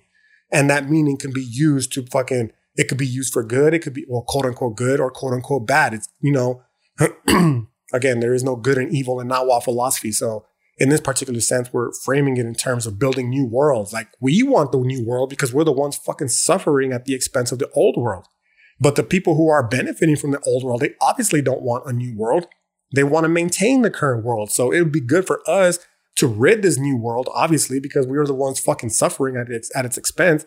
and that meaning can be used to fucking, it could be used for good. It could be, well, quote unquote good or quote unquote bad. It's, you know, again, there is no good and evil in Nahuatl philosophy. So in this particular sense, we're framing it in terms of building new worlds. Like we want the new world because we're the ones fucking suffering at the expense of the old world. But the people who are benefiting from the old world, they obviously don't want a new world. They want to maintain the current world. So it would be good for us to rid this new world, obviously, because we are the ones fucking suffering at its, at its expense.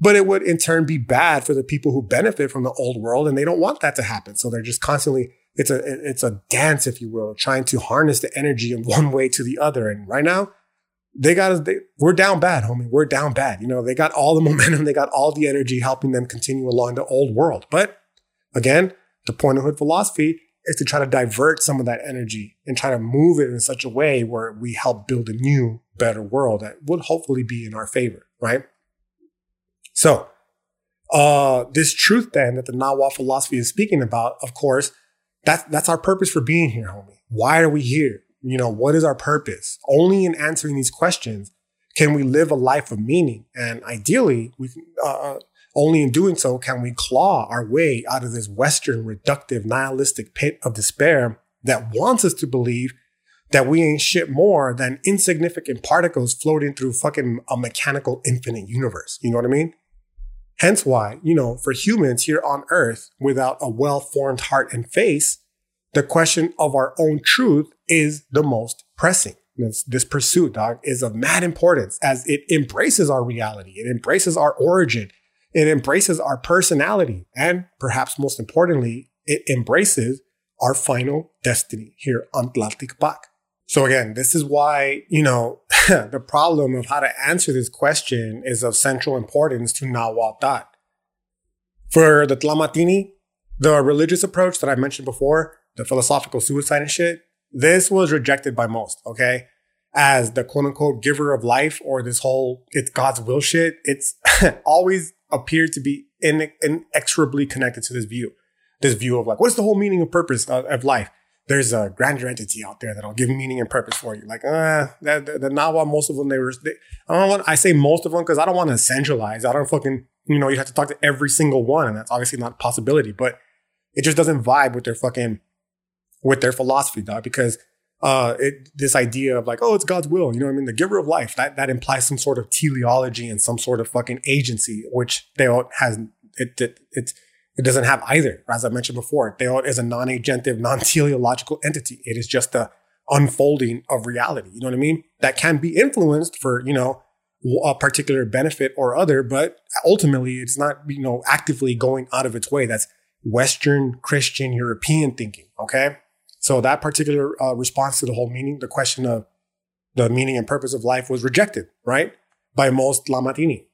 But it would in turn be bad for the people who benefit from the old world and they don't want that to happen. So they're just constantly it's a it's a dance, if you will, trying to harness the energy in one way to the other. And right now, they got us. They, we're down bad, homie. We're down bad. You know, they got all the momentum, they got all the energy, helping them continue along the old world. But again, the point of hood philosophy is to try to divert some of that energy and try to move it in such a way where we help build a new, better world that would hopefully be in our favor, right? So, uh, this truth then that the Nahuatl philosophy is speaking about, of course, that's that's our purpose for being here, homie. Why are we here? You know, what is our purpose? Only in answering these questions can we live a life of meaning. And ideally, we uh, uh, only in doing so can we claw our way out of this Western reductive nihilistic pit of despair that wants us to believe that we ain't shit more than insignificant particles floating through fucking a mechanical infinite universe. You know what I mean? Hence why, you know, for humans here on earth without a well formed heart and face, the question of our own truth is the most pressing. This, this, pursuit, dog, is of mad importance as it embraces our reality. It embraces our origin. It embraces our personality. And perhaps most importantly, it embraces our final destiny here on Tlalticpac. So again, this is why, you know, the problem of how to answer this question is of central importance to Nahuatl. For the Tlamatini, the religious approach that I mentioned before, the philosophical suicide and shit, this was rejected by most, okay? As the quote unquote giver of life or this whole it's God's will shit, it's always appeared to be in, inexorably connected to this view. This view of like, what's the whole meaning and purpose of, of life? There's a grander entity out there that'll give meaning and purpose for you. Like, uh, the, the, the Nahua, most of them, they were, they, I don't want, I say most of them because I don't want to centralize. I don't fucking, you know, you have to talk to every single one and that's obviously not a possibility, but it just doesn't vibe with their fucking, with their philosophy, dog, because uh, it, this idea of like, oh, it's God's will, you know what I mean? The giver of life, that, that implies some sort of teleology and some sort of fucking agency, which they all has, it, it, it, it doesn't have either. As I mentioned before, Teot is a non-agentive, non-teleological entity. It is just a unfolding of reality. You know what I mean? That can be influenced for, you know, a particular benefit or other, but ultimately it's not, you know, actively going out of its way. That's Western Christian European thinking. Okay. So that particular uh, response to the whole meaning, the question of the meaning and purpose of life was rejected, right? By most Tlamatini.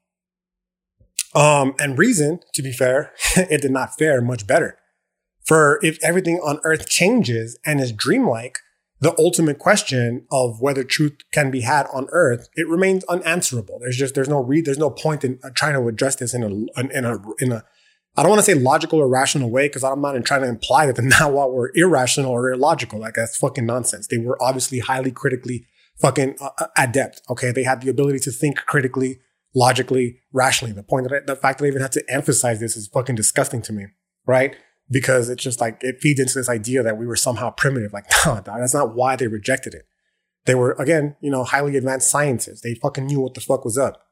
Um, and reason, to be fair, it did not fare much better. For if everything on earth changes and is dreamlike, the ultimate question of whether truth can be had on earth, it remains unanswerable. There's just, there's no read, there's no point in uh, trying to address this in a, in a, in a I don't want to say logical or rational way because I'm not trying to imply that the Nahua were irrational or illogical. Like that's fucking nonsense. They were obviously highly critically fucking uh, uh, adept. Okay. They had the ability to think critically, logically, rationally. The point that I, the fact that I even had to emphasize this is fucking disgusting to me. Right. Because it's just like, it feeds into this idea that we were somehow primitive. Like, no, that's not why they rejected it. They were, again, you know, highly advanced scientists. They fucking knew what the fuck was up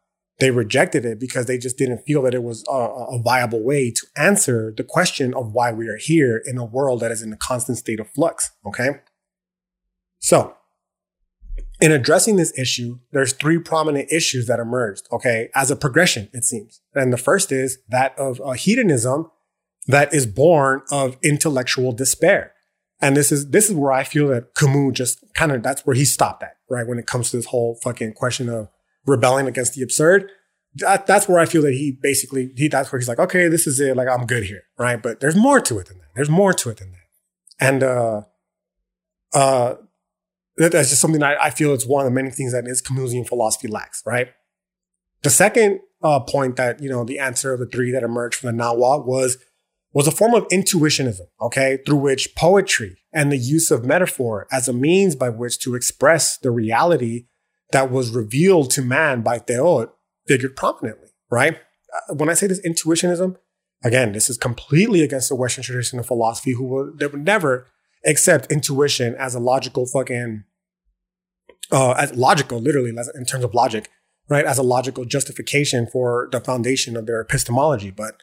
they rejected it because they just didn't feel that it was a, a, viable way to answer the question of why we are here in a world that is in a constant state of flux. Okay. So in addressing this issue, there's three prominent issues that emerged. Okay. As a progression, it seems. And the first is that of a hedonism that is born of intellectual despair. And this is, this is where I feel that Camus just kind of, that's where he stopped at, right? When it comes to this whole fucking question of rebelling against the absurd. That, that's where I feel that he basically, he, that's where he's like, okay, this is it. Like, I'm good here. Right. But there's more to it than that. There's more to it than that. And, uh, uh, that's just something I, I feel it's one of the many things that is Camusian philosophy lacks, right? The second uh, point that, you know, the answer of the three that emerged from the Nahua was, was a form of intuitionism, okay, through which poetry and the use of metaphor as a means by which to express the reality that was revealed to man by Teot figured prominently, right? Uh, when I say this intuitionism, again, this is completely against the Western tradition of philosophy who would, they would never accept intuition as a logical fucking, uh, as logical, literally, in terms of logic, right? As a logical justification for the foundation of their epistemology. But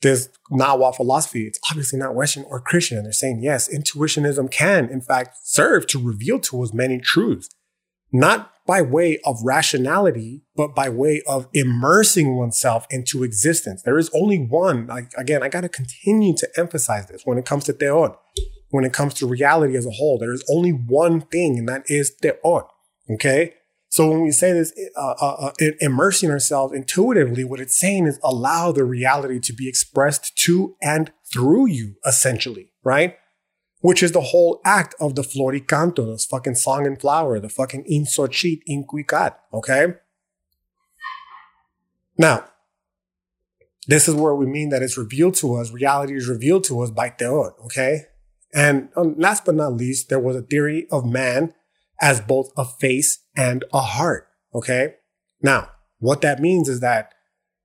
this Nahua philosophy, it's obviously not Western or Christian. They're saying, yes, intuitionism can, in fact, serve to reveal to us many truths not by way of rationality, but by way of immersing oneself into existence. There is only one. Like, again, I got to continue to emphasize this when it comes to Teot, when it comes to reality as a whole. There is only one thing, and that is Teot. Okay. So when we say this, uh, uh, uh, immersing ourselves intuitively, what it's saying is allow the reality to be expressed to and through you, essentially, right? Which is the whole act of the Floricanto, this fucking song and flower, the fucking in Xochitl in Cuicat, okay? Now, this is where we mean that it's revealed to us, reality is revealed to us by Teot, okay? And um, last but not least, there was a theory of man as both a face and a heart, okay? Now, what that means is that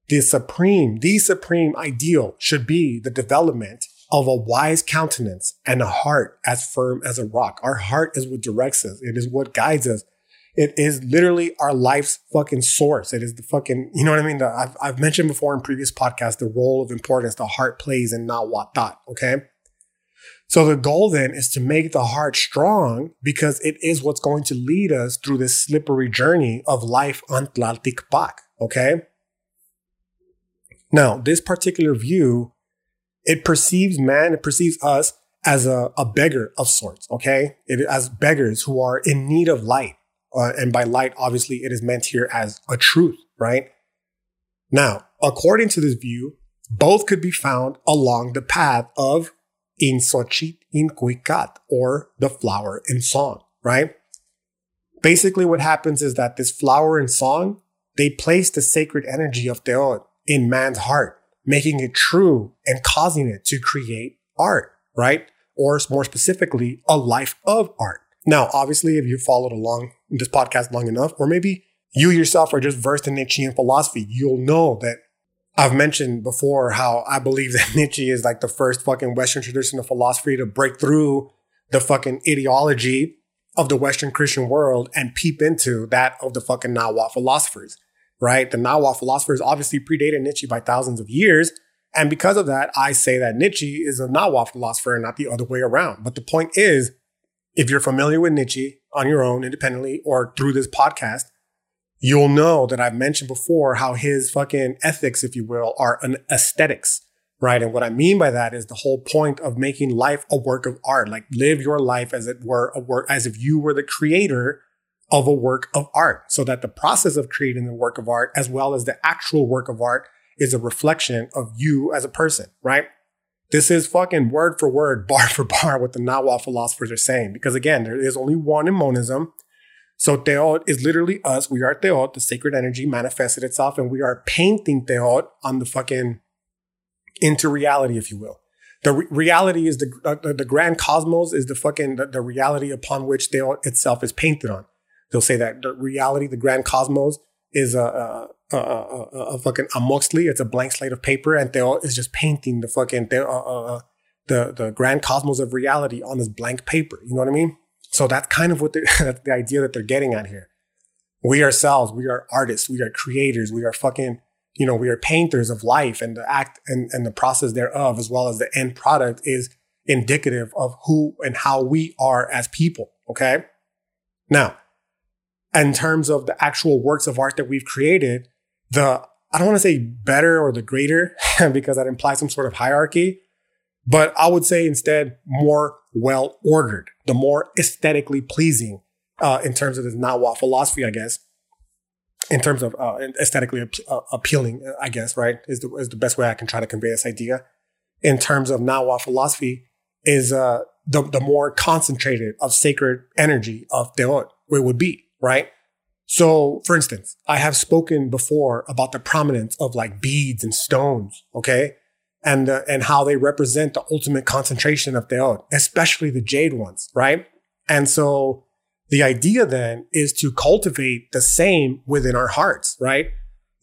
the supreme, the supreme ideal should be the development of a wise countenance and a heart as firm as a rock. Our heart is what directs us. It is what guides us. It is literally our life's fucking source. It is the fucking, you know what I mean? The, I've, I've mentioned before in previous podcasts the role of importance the heart plays and not what thought. Okay. So the goal then is to make the heart strong because it is what's going to lead us through this slippery journey of life on Tlaltikpak. Okay. Now, this particular view it perceives man, it perceives us as a, a beggar of sorts, okay? It, as beggars who are in need of light. Uh, and by light, obviously, it is meant here as a truth, right? Now, according to this view, both could be found along the path of Insochit in Kuikat, or the flower in song, right? Basically, what happens is that this flower in song, they place the sacred energy of Teot in man's heart, making it true and causing it to create art, right? Or more specifically, a life of art. Now, obviously, if you followed along this podcast long enough, or maybe you yourself are just versed in Nietzschean philosophy, you'll know that I've mentioned before how I believe that Nietzsche is like the first fucking Western tradition of philosophy to break through the fucking ideology of the Western Christian world and peep into that of the fucking Nahua philosophers, right? The Nahua philosophers obviously predated Nietzsche by thousands of years. And because of that, I say that Nietzsche is a Nahua philosopher and not the other way around. But the point is, if you're familiar with Nietzsche on your own independently or through this podcast, you'll know that I've mentioned before how his fucking ethics, if you will, are an aesthetics, right? And what I mean by that is the whole point of making life a work of art, like live your life as it were a work, as if you were the creator of a work of art so that the process of creating the work of art, as well as the actual work of art is a reflection of you as a person, right? This is fucking word for word, bar for bar, what the Nahua philosophers are saying. Because again, there is only one in monism. So Teot is literally us. We are Teot. The sacred energy manifested itself, and we are painting Teot on the fucking into reality, if you will. The re- reality is the, uh, the, the grand cosmos is the fucking the, the reality upon which Teot itself is painted on. They'll say that the reality, the grand cosmos, is a a, a, a, a fucking amoxtli. It's a blank slate of paper, and Teot is just painting the fucking uh, uh, the the grand cosmos of reality on this blank paper. You know what I mean? So that's kind of what that's the idea that they're getting at here. We ourselves, we are artists, we are creators, we are fucking, you know, we are painters of life and the act and, and the process thereof, as well as the end product is indicative of who and how we are as people. Okay. Now, in terms of the actual works of art that we've created, the, I don't want to say better or the greater because that implies some sort of hierarchy, but I would say instead more well ordered, the more aesthetically pleasing uh, in terms of this Nahua philosophy, I guess. In terms of uh, aesthetically ap- uh, appealing, I guess, right, is the, is the best way I can try to convey this idea. In terms of Nahua philosophy, is uh, the, the more concentrated of sacred energy of where it would be, right? So, for instance, I have spoken before about the prominence of like beads and stones, okay? and uh, and how they represent the ultimate concentration of Teot, especially the jade ones, right? And so the idea then is to cultivate the same within our hearts, right?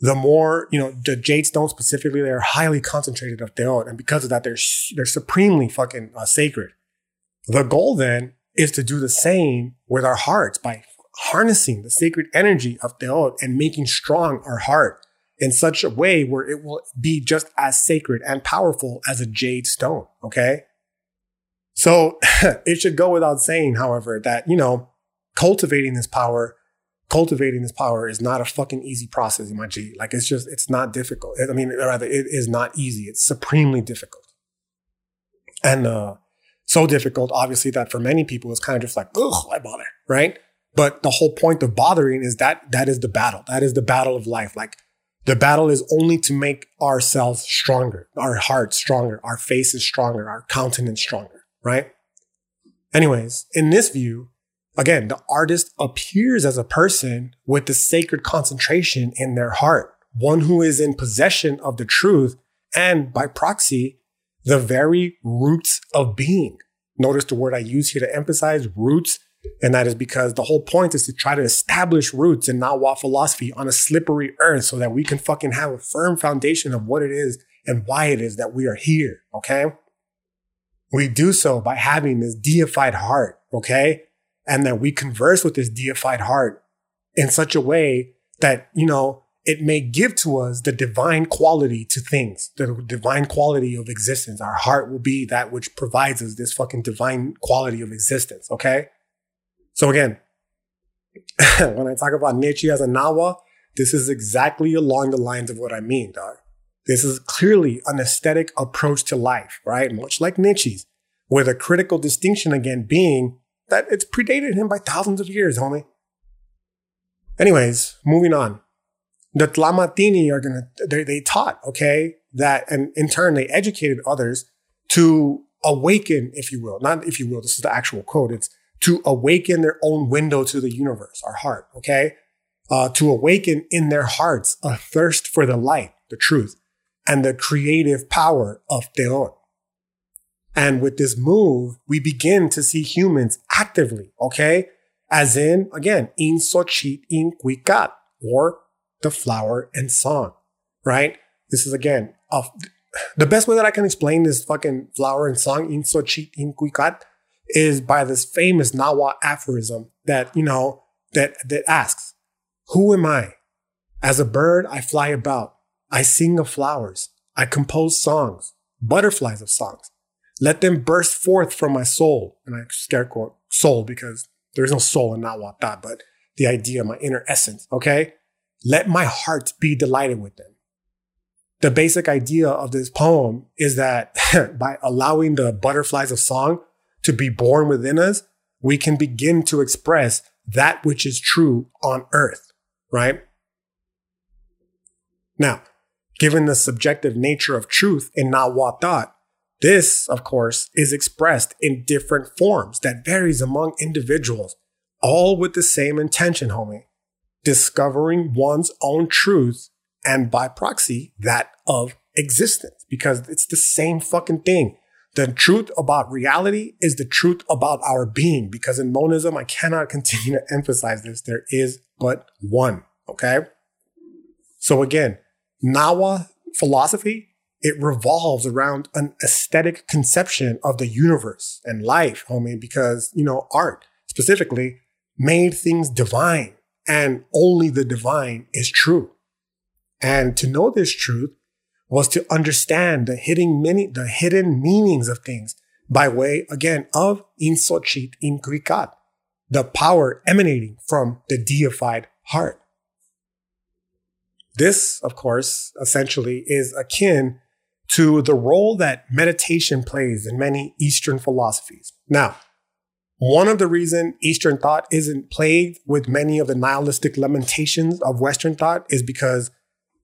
The more, you know, the jade stones specifically, they're highly concentrated of Teot. And because of that, they're, they're supremely fucking uh, sacred. The goal then is to do the same with our hearts by harnessing the sacred energy of Teot and making strong our heart in such a way where it will be just as sacred and powerful as a jade stone. Okay. So it should go without saying, however, that, you know, cultivating this power, cultivating this power is not a fucking easy process, my G. Like it's just, it's not difficult. I mean, rather, it is not easy. It's supremely difficult. And, uh, so difficult, obviously, that for many people it's kind of just like, ugh, why bother? Right. But the whole point of bothering is that that is the battle. That is the battle of life. Like the battle is only to make ourselves stronger, our hearts stronger, our faces stronger, our countenance stronger, right? Anyways, in this view, again, the artist appears as a person with the sacred concentration in their heart, one who is in possession of the truth and by proxy, the very roots of being. Notice the word I use here to emphasize roots and that is because the whole point is to try to establish roots in Nahua philosophy on a slippery earth so that we can fucking have a firm foundation of what it is and why it is that we are here. Okay. We do so by having this deified heart. Okay. And that we converse with this deified heart in such a way that, you know, it may give to us the divine quality to things, the divine quality of existence. Our heart will be that which provides us this fucking divine quality of existence. Okay. So again, when I talk about Nietzsche as a Nahua, this is exactly along the lines of what I mean, dog. This is clearly an aesthetic approach to life, right? Much like Nietzsche's, with a critical distinction again being that it's predated him by thousands of years, homie. Anyways, moving on. The Tlamatini are gonna, they, they taught, okay, that, and in turn, they educated others to awaken, if you will, not if you will, this is the actual quote. It's to awaken their own window to the universe, our heart. Okay. Uh, to awaken in their hearts a thirst for the light, the truth, and the creative power of Teon. And with this move, we begin to see humans actively, okay? As in, again, in Xochitl in Cuicat, or the flower and song, right? This is again, of the best way that I can explain this fucking flower and song in Xochitl in Cuicat is by this famous Nahua aphorism that, you know, that, that asks, who am I? As a bird, I fly about. I sing of flowers. I compose songs, butterflies of songs. Let them burst forth from my soul. And I scare quote soul because there's no soul in Nahuatl, but the idea, of my inner essence. Okay. Let my heart be delighted with them. The basic idea of this poem is that by allowing the butterflies of song to be born within us, we can begin to express that which is true on earth, right? Now, given the subjective nature of truth in Nahuatl, this, of course, is expressed in different forms that varies among individuals, all with the same intention, homie. Discovering one's own truth and by proxy, that of existence, because it's the same fucking thing. The truth about reality is the truth about our being, because in monism, I cannot continue to emphasize this. There is but one. Okay. So again, Nahua philosophy it revolves around an aesthetic conception of the universe and life, homie, because, you know, art specifically made things divine and only the divine is true. And to know this truth was to understand the hidden many, the hidden meanings of things by way, again, of in Xochitl in Cuicat, the power emanating from the deified heart. This, of course, essentially is akin to the role that meditation plays in many Eastern philosophies. Now, one of the reasons Eastern thought isn't plagued with many of the nihilistic lamentations of Western thought is because,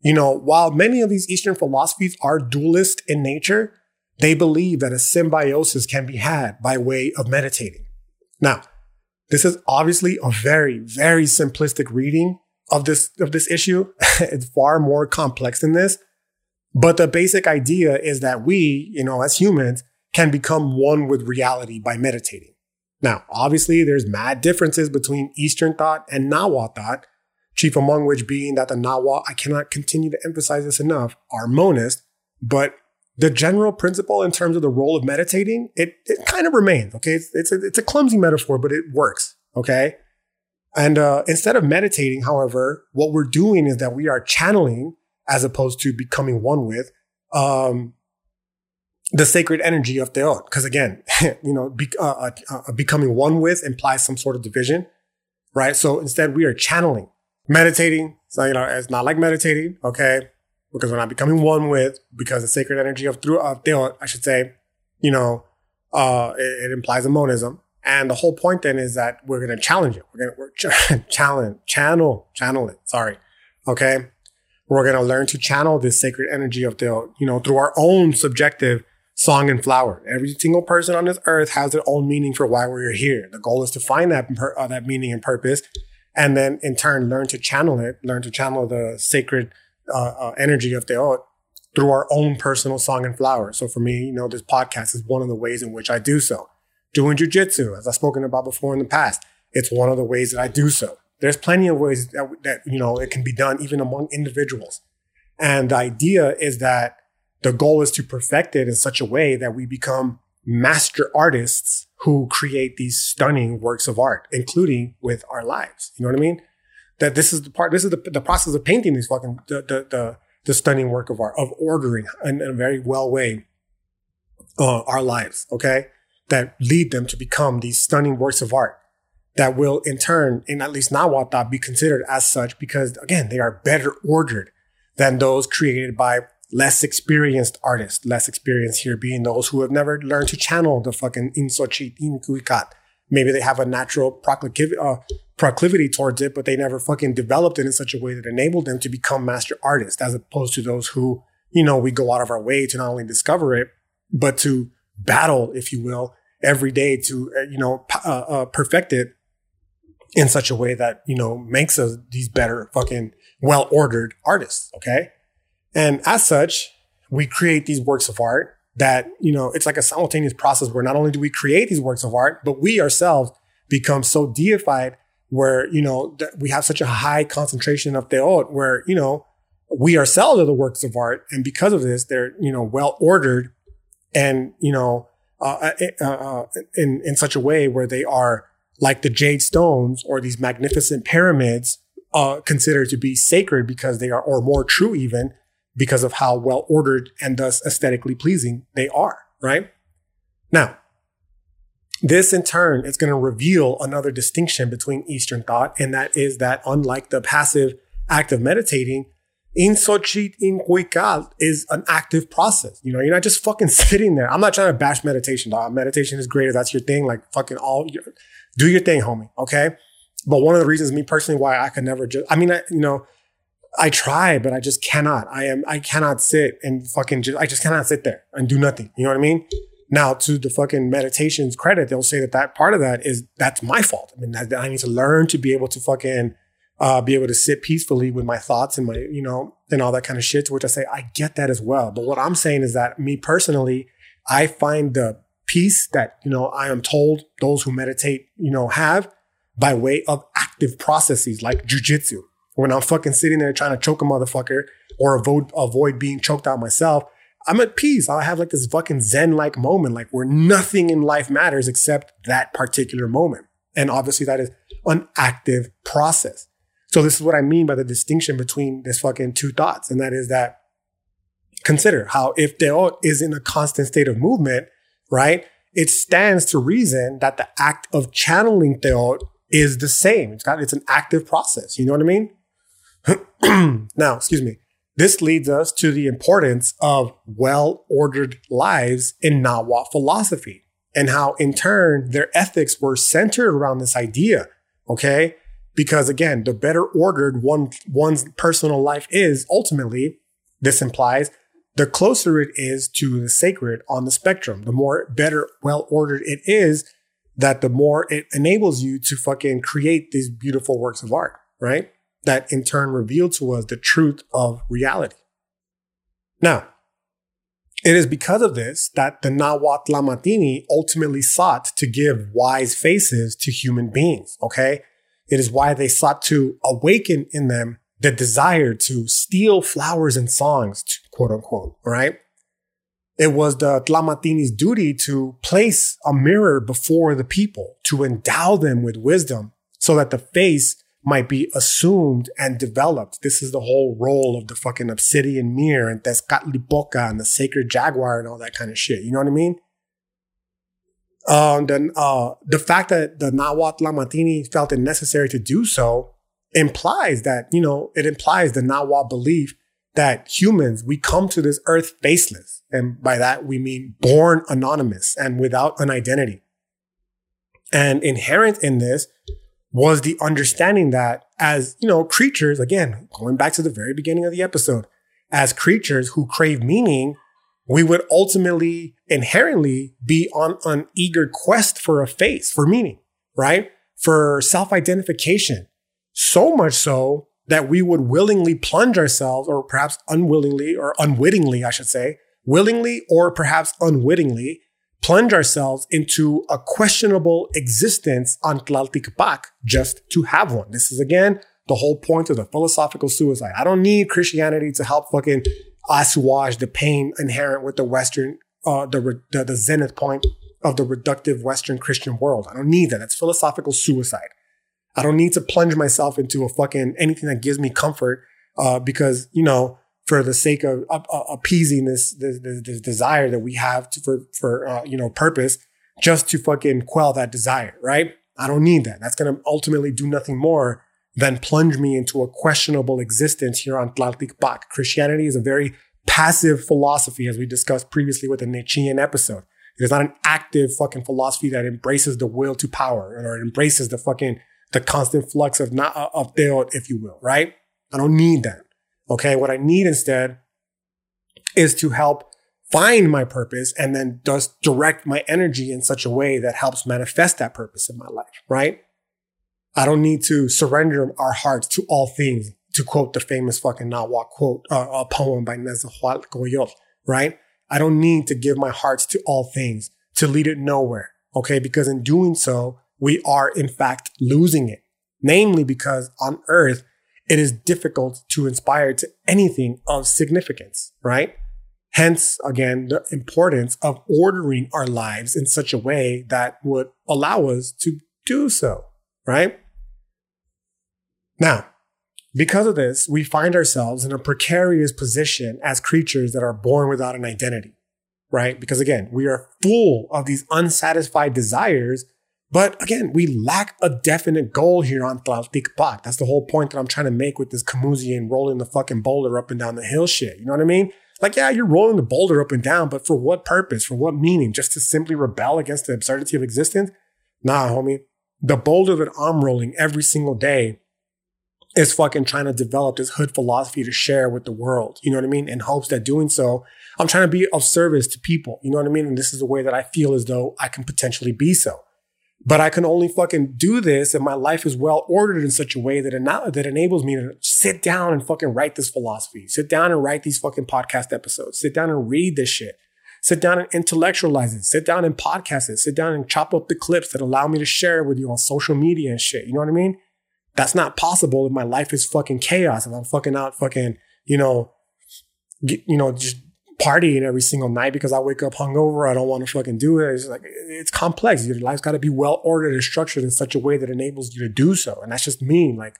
you know, while many of these Eastern philosophies are dualist in nature, they believe that a symbiosis can be had by way of meditating. Now, this is obviously a very, very simplistic reading of this, of this issue. it's far more complex than this. But the basic idea is that we, you know, as humans can become one with reality by meditating. Now, obviously, there's mad differences between Eastern thought and Nahua thought, chief among which being that the Nahua, I cannot continue to emphasize this enough, are monist, but the general principle in terms of the role of meditating, it, it kind of remains, okay? It's, it's, a, it's a clumsy metaphor, but it works, okay? And uh, instead of meditating, however, what we're doing is that we are channeling as opposed to becoming one with um, the sacred energy of Teon. Because again, you know, be, uh, uh, uh, becoming one with implies some sort of division, right? So instead, we are channeling, meditating. So you know, it's not like meditating, okay? Because we're not becoming one with, because the sacred energy of through of Teon, I should say, you know, uh, it, it implies a monism. And the whole point then is that we're going to challenge it. We're going to ch- challenge, channel, channel it. Sorry. Okay. We're going to learn to channel this sacred energy of the, you know, through our own subjective song and flower. Every single person on this earth has their own meaning for why we're here. The goal is to find that, uh, that meaning and purpose. And then in turn, learn to channel it, learn to channel the sacred uh, uh, energy of the through our own personal song and flower. So for me, you know, this podcast is one of the ways in which I do so. Doing jujitsu, as I've spoken about before in the past, it's one of the ways that I do so. There's plenty of ways that, that, you know, it can be done even among individuals. And the idea is that the goal is to perfect it in such a way that we become master artists who create these stunning works of art, including with our lives. You know what I mean? That this is the part, this is the, the process of painting these fucking, the, the, the, the stunning work of art, of ordering in, in a very well way, uh, our lives. Okay. That lead them to become these stunning works of art that will in turn, in at least Nahuatl, be considered as such because again, they are better ordered than those created by less experienced artists, less experienced here being those who have never learned to channel the fucking in Inkuikat. Maybe they have a natural proclivity, uh, proclivity towards it, but they never fucking developed it in such a way that enabled them to become master artists, as opposed to those who, you know, we go out of our way to not only discover it, but to battle, if you will, every day to, uh, you know, uh, uh, perfect it in such a way that, you know, makes us these better fucking well ordered artists. Okay. And as such, we create these works of art that, you know, it's like a simultaneous process where not only do we create these works of art, but we ourselves become so deified where, you know, we have such a high concentration of teot where, you know, we ourselves are the works of art. And because of this, they're, you know, well ordered and, you know, uh, uh, uh, in, in such a way where they are like the jade stones or these magnificent pyramids, uh, considered to be sacred because they are, or more true even because of how well ordered and thus aesthetically pleasing they are, right? Now, this in turn is going to reveal another distinction between Eastern thought, and that is that unlike the passive act of meditating, in Xochitl in Cuicat is an active process. You know, you're not just fucking sitting there. I'm not trying to bash meditation, dog. Meditation is great if that's your thing. Like fucking all, your, do your thing, homie. Okay. But one of the reasons, me personally, why I could never just, I mean, I, you know, I try, but I just cannot. I am, I cannot sit and fucking just, I just cannot sit there and do nothing. You know what I mean? Now, to the fucking meditation's credit, they'll say that that part of that is, that's my fault. I mean, that, I need to learn to be able to fucking, uh, be able to sit peacefully with my thoughts and my, you know, and all that kind of shit. To which I say, I get that as well. But what I'm saying is that me personally, I find the peace that, you know, I am told those who meditate, you know, have by way of active processes like jujitsu when I'm fucking sitting there trying to choke a motherfucker or avoid, avoid being choked out myself, I'm at peace. I'll have like this fucking Zen like moment, like where nothing in life matters except that particular moment. And obviously that is an active process. So this is what I mean by the distinction between this fucking two thoughts. And that is that consider how if Teot is in a constant state of movement, right? It stands to reason that the act of channeling Teot is the same. It's got, it's an active process. You know what I mean? now, excuse me. This leads us to the importance of well ordered lives in Nahuatl philosophy and how, in turn, their ethics were centered around this idea. Okay. Because again, the better ordered one, one's personal life is ultimately, this implies the closer it is to the sacred on the spectrum. The more better, well ordered it is, that the more it enables you to fucking create these beautiful works of art, right? That in turn revealed to us the truth of reality. Now, it is because of this that the Nahuatl Tlamatini ultimately sought to give wise faces to human beings, okay? It is why they sought to awaken in them the desire to steal flowers and songs, quote unquote, right? It was the Tlamatini's duty to place a mirror before the people, to endow them with wisdom so that the face might be assumed and developed. This is the whole role of the fucking obsidian mirror and Tezcatlipoca and the sacred jaguar and all that kind of shit. You know what I mean? Um, then uh, the fact that the Nahuatl Tlamatini felt it necessary to do so implies that, you know, it implies the Nahuatl belief that humans, we come to this earth faceless. And by that, we mean born anonymous and without an identity. And inherent in this was the understanding that as, you know, creatures, again, going back to the very beginning of the episode, as creatures who crave meaning, we would ultimately inherently be on an eager quest for a face, for meaning, right? For self identification. So much so that we would willingly plunge ourselves, or perhaps unwillingly or unwittingly, I should say, willingly or perhaps unwittingly, plunge ourselves into a questionable existence on Tlalticpac just to have one. This is again the whole point of the philosophical suicide. I don't need Christianity to help fucking assuage the pain inherent with the Western, uh, the, the, the zenith point of the reductive Western Christian world. I don't need that. That's philosophical suicide. I don't need to plunge myself into a fucking anything that gives me comfort, uh, because, you know, for the sake of uh, appeasing this, this, this, desire that we have to, for, for, uh, you know, purpose just to fucking quell that desire, right? I don't need that. That's going to ultimately do nothing more than plunge me into a questionable existence here on Tlalticpac. Christianity is a very passive philosophy, as we discussed previously with the Nietzschean episode. It is not an active fucking philosophy that embraces the will to power or embraces the fucking, the constant flux of, not, of Teot, if you will, right? I don't need that. Okay. What I need instead is to help find my purpose and then just direct my energy in such a way that helps manifest that purpose in my life, right? I don't need to surrender our hearts to all things, to quote the famous fucking Nahuatl quote, uh, a poem by Nezahualcóyotl, right? I don't need to give my hearts to all things, to lead it nowhere, okay? Because in doing so, we are in fact losing it. Namely because on earth, it is difficult to inspire to anything of significance, right? Hence, again, the importance of ordering our lives in such a way that would allow us to do so, right? Now, because of this, we find ourselves in a precarious position as creatures that are born without an identity, right? Because again, we are full of these unsatisfied desires but again, we lack a definite goal here on Tlaltikpak. That's the whole point that I'm trying to make with this Camusian rolling the fucking boulder up and down the hill shit. You know what I mean? Like, yeah, you're rolling the boulder up and down, but for what purpose? For what meaning? Just to simply rebel against the absurdity of existence? Nah, homie. The boulder that I'm rolling every single day is fucking trying to develop this hood philosophy to share with the world. You know what I mean? In hopes that doing so, I'm trying to be of service to people. You know what I mean? And this is a way that I feel as though I can potentially be so. But I can only fucking do this if my life is well ordered in such a way that it that enables me to sit down and fucking write this philosophy. Sit down and write these fucking podcast episodes. Sit down and read this shit. Sit down and intellectualize it. Sit down and podcast it. Sit down and chop up the clips that allow me to share with you on social media and shit. You know what I mean? That's not possible if my life is fucking chaos. If I'm fucking out fucking, you know, get, you know, just partying every single night because I wake up hungover. I don't want to fucking do it. It's like, it's complex. Your life's got to be well ordered and structured in such a way that enables you to do so. And that's just me. Like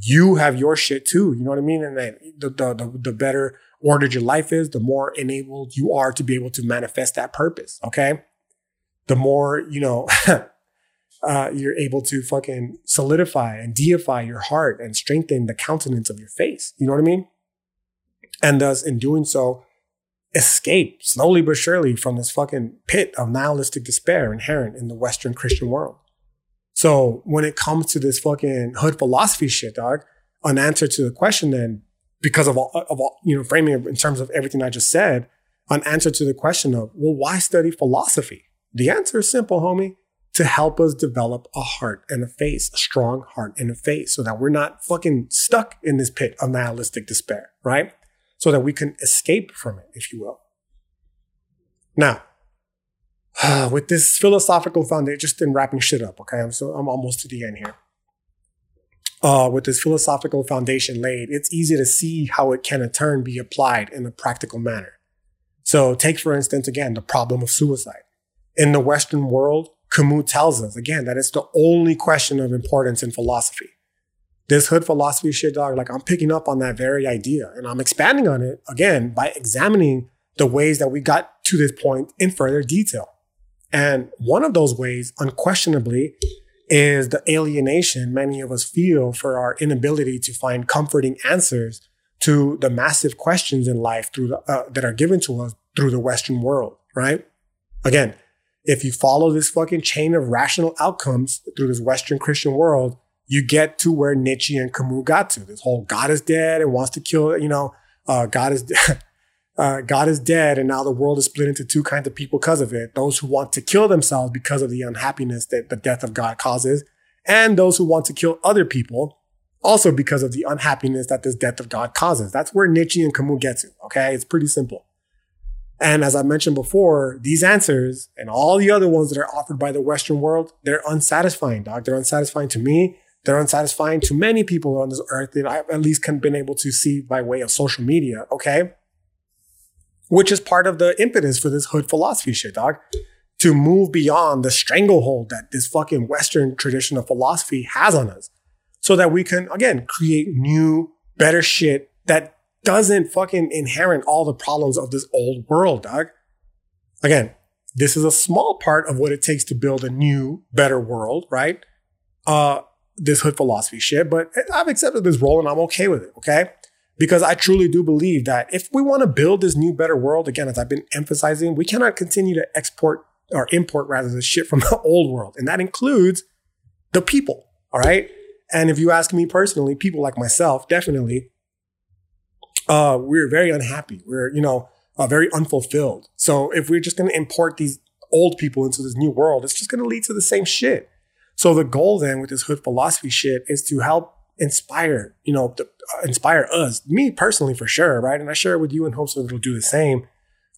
you have your shit too. You know what I mean? And then the, the, the, the better ordered your life is, the more enabled you are to be able to manifest that purpose. Okay. The more, you know, uh, you're able to fucking solidify and deify your heart and strengthen the countenance of your face. You know what I mean? And thus, in doing so, escape slowly but surely from this fucking pit of nihilistic despair inherent in the Western Christian world. So when it comes to this fucking hood philosophy shit, dog, an answer to the question then, because of all, of all, you know, framing in terms of everything I just said, an answer to the question of, well, why study philosophy? The answer is simple, homie. To help us develop a heart and a face, a strong heart and a face, so that we're not fucking stuck in this pit of nihilistic despair, right? So that we can escape from it, if you will. Now, with this philosophical foundation, just in wrapping shit up, okay? I'm so I'm almost to the end here. Uh, with this philosophical foundation laid, it's easy to see how it can in turn be applied in a practical manner. So, take for instance again the problem of suicide. In the Western world, Camus tells us again that it's the only question of importance in philosophy this hood philosophy shit, dog, like I'm picking up on that very idea and I'm expanding on it again by examining the ways that we got to this point in further detail. And one of those ways, unquestionably, is the alienation many of us feel for our inability to find comforting answers to the massive questions in life through the, uh, that are given to us through the Western world, right? Again, if you follow this fucking chain of rational outcomes through this Western Christian world, you get to where Nietzsche and Camus got to. This whole God is dead and wants to kill, you know, uh, God is, uh, God is dead and now the world is split into two kinds of people because of it. Those who want to kill themselves because of the unhappiness that the death of God causes and those who want to kill other people also because of the unhappiness that this death of God causes. That's where Nietzsche and Camus get to. Okay. It's pretty simple. And as I mentioned before, these answers and all the other ones that are offered by the Western world, they're unsatisfying, dog. They're unsatisfying to me. They're unsatisfying to many people on this earth that I've at least can been able to see by way of social media. Okay. Which is part of the impetus for this hood philosophy shit, dog. To move beyond the stranglehold that this fucking Western tradition of philosophy has on us. So that we can, again, create new, better shit that doesn't fucking inherit all the problems of this old world, dog. Again, this is a small part of what it takes to build a new, better world, right? Uh, this hood philosophy shit, but I've accepted this role and I'm okay with it. Okay. Because I truly do believe that if we want to build this new, better world, again, as I've been emphasizing, we cannot continue to export or import rather the shit from the old world. And that includes the people. All right. And if you ask me personally, people like myself, definitely, uh, we're very unhappy. We're, you know, uh, very unfulfilled. So if we're just going to import these old people into this new world, it's just going to lead to the same shit. So the goal then with this hood philosophy shit is to help inspire, you know, the, uh, inspire us, me personally for sure, right? And I share it with you in hopes that it'll do the same,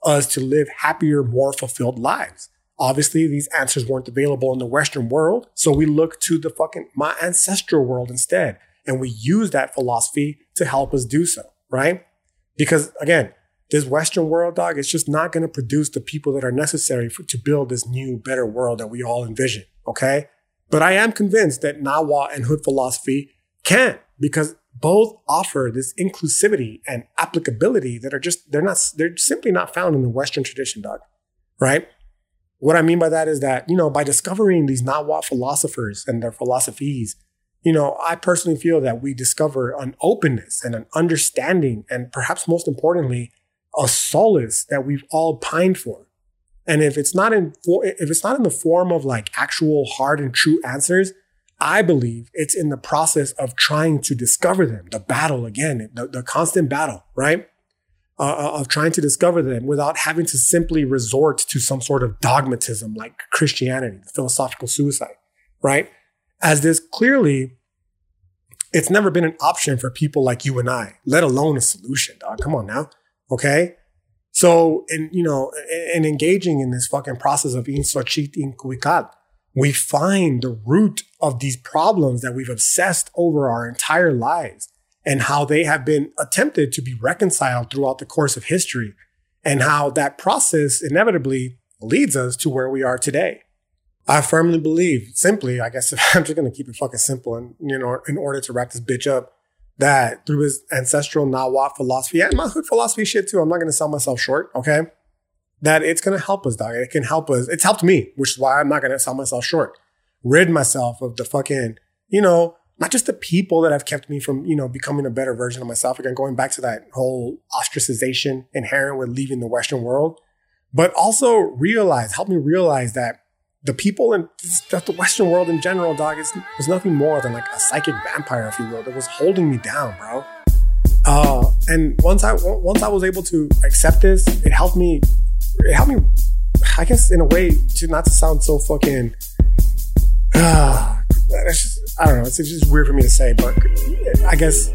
us to live happier, more fulfilled lives. Obviously, these answers weren't available in the Western world, so we look to the fucking my ancestral world instead, and we use that philosophy to help us do so, right? Because again, this Western world, dog, it's just not going to produce the people that are necessary for, to build this new, better world that we all envision. Okay. But I am convinced that Nahua and Hood philosophy can because both offer this inclusivity and applicability that are just, they're not, they're simply not found in the Western tradition, dog. Right. What I mean by that is that, you know, by discovering these Nahua philosophers and their philosophies, you know, I personally feel that we discover an openness and an understanding, and perhaps most importantly, a solace that we've all pined for. And if it's not in if it's not in the form of like actual hard and true answers, I believe it's in the process of trying to discover them, the battle again, the, the constant battle, right? Uh, uh, of trying to discover them without having to simply resort to some sort of dogmatism like Christianity, philosophical suicide, right? As this clearly, it's never been an option for people like you and I, let alone a solution, dog. Come on now. Okay. So, in, you know, in engaging in this fucking process of in Xochitl in Cuicat, we find the root of these problems that we've obsessed over our entire lives and how they have been attempted to be reconciled throughout the course of history and how that process inevitably leads us to where we are today. I firmly believe, simply, I guess I'm just to keep it fucking simple and, you know, in order to wrap this bitch up, that through his ancestral Nahuatl philosophy and my hood philosophy shit too, I'm not to sell myself short. Okay. That it's to help us, dog. It can help us. It's helped me, which is why I'm not to sell myself short. Rid myself of the fucking, you know, not just the people that have kept me from, you know, becoming a better version of myself. Again, going back to that whole ostracization inherent with leaving the Western world, but also realize, help me realize that the people in the Western world in general, dog, is was nothing more than like a psychic vampire, if you will, that was holding me down, bro. Uh, and once I once I was able to accept this, it helped me. It helped me, I guess, in a way, to not to sound so fucking. Uh, just, I don't know. It's, it's just weird for me to say, but I guess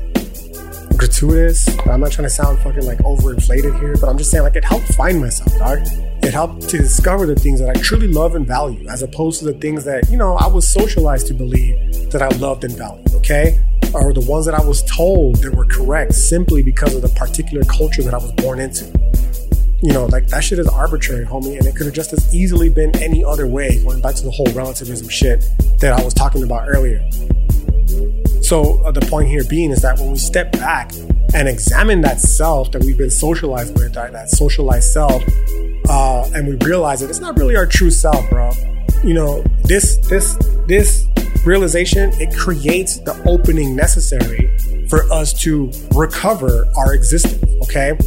gratuitous. I'm not trying to sound fucking like overinflated here, but I'm just saying like it helped find myself, dog. It helped to discover the things that I truly love and value, as opposed to the things that, you know, I was socialized to believe that I loved and valued, okay? Or the ones that I was told that were correct simply because of the particular culture that I was born into. You know, like that shit is arbitrary, homie, and it could have just as easily been any other way, going back to the whole relativism shit that I was talking about earlier. So uh, the point here being is that when we step back and examine that self that we've been socialized with, that, that socialized self, uh, and we realize that it's not really our true self, bro. You know, this this this realization it creates the opening necessary for us to recover our existence. Okay,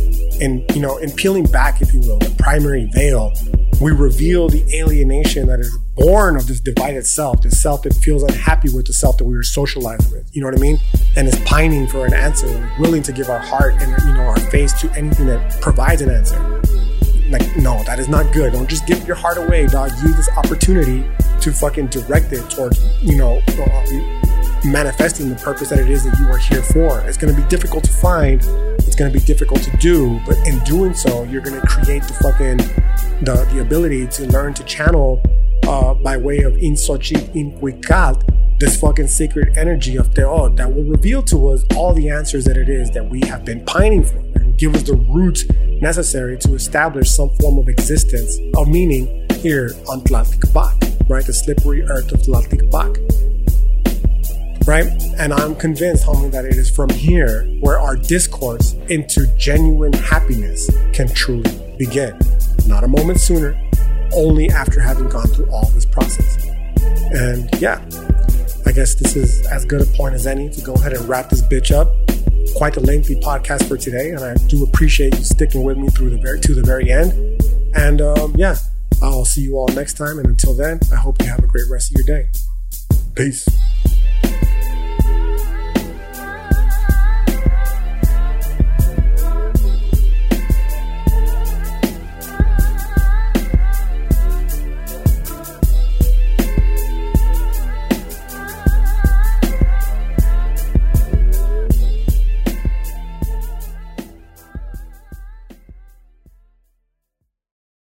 and you know, in peeling back, if you will, the primary veil we reveal the alienation that is born of this divided self, this self that feels unhappy with the self that we were socialized with. You know what I mean? And is pining for an answer, willing to give our heart and you know our face to anything that provides an answer. Like, no, that is not good. Don't just give your heart away, dog. Use this opportunity to fucking direct it towards, you know, uh, manifesting the purpose that it is that you are here for. It's going to be difficult to find. It's going to be difficult to do, but in doing so, you're going to create the fucking the, the ability to learn to channel uh, by way of insochi inquicat this fucking sacred energy of Teotl that will reveal to us all the answers that it is that we have been pining for and give us the roots necessary to establish some form of existence of meaning here on Tlaltikpak, right? The slippery earth of Tlaltikpak right? And I'm convinced, homie, that it is from here where our discourse into genuine happiness can truly begin. Not a moment sooner, only after having gone through all this process. And yeah, I guess this is as good a point as any to go ahead and wrap this bitch up. Quite a lengthy podcast for today, and I do appreciate you sticking with me through the very to the very end. And um, yeah, I'll see you all next time. And until then, I hope you have a great rest of your day. Peace.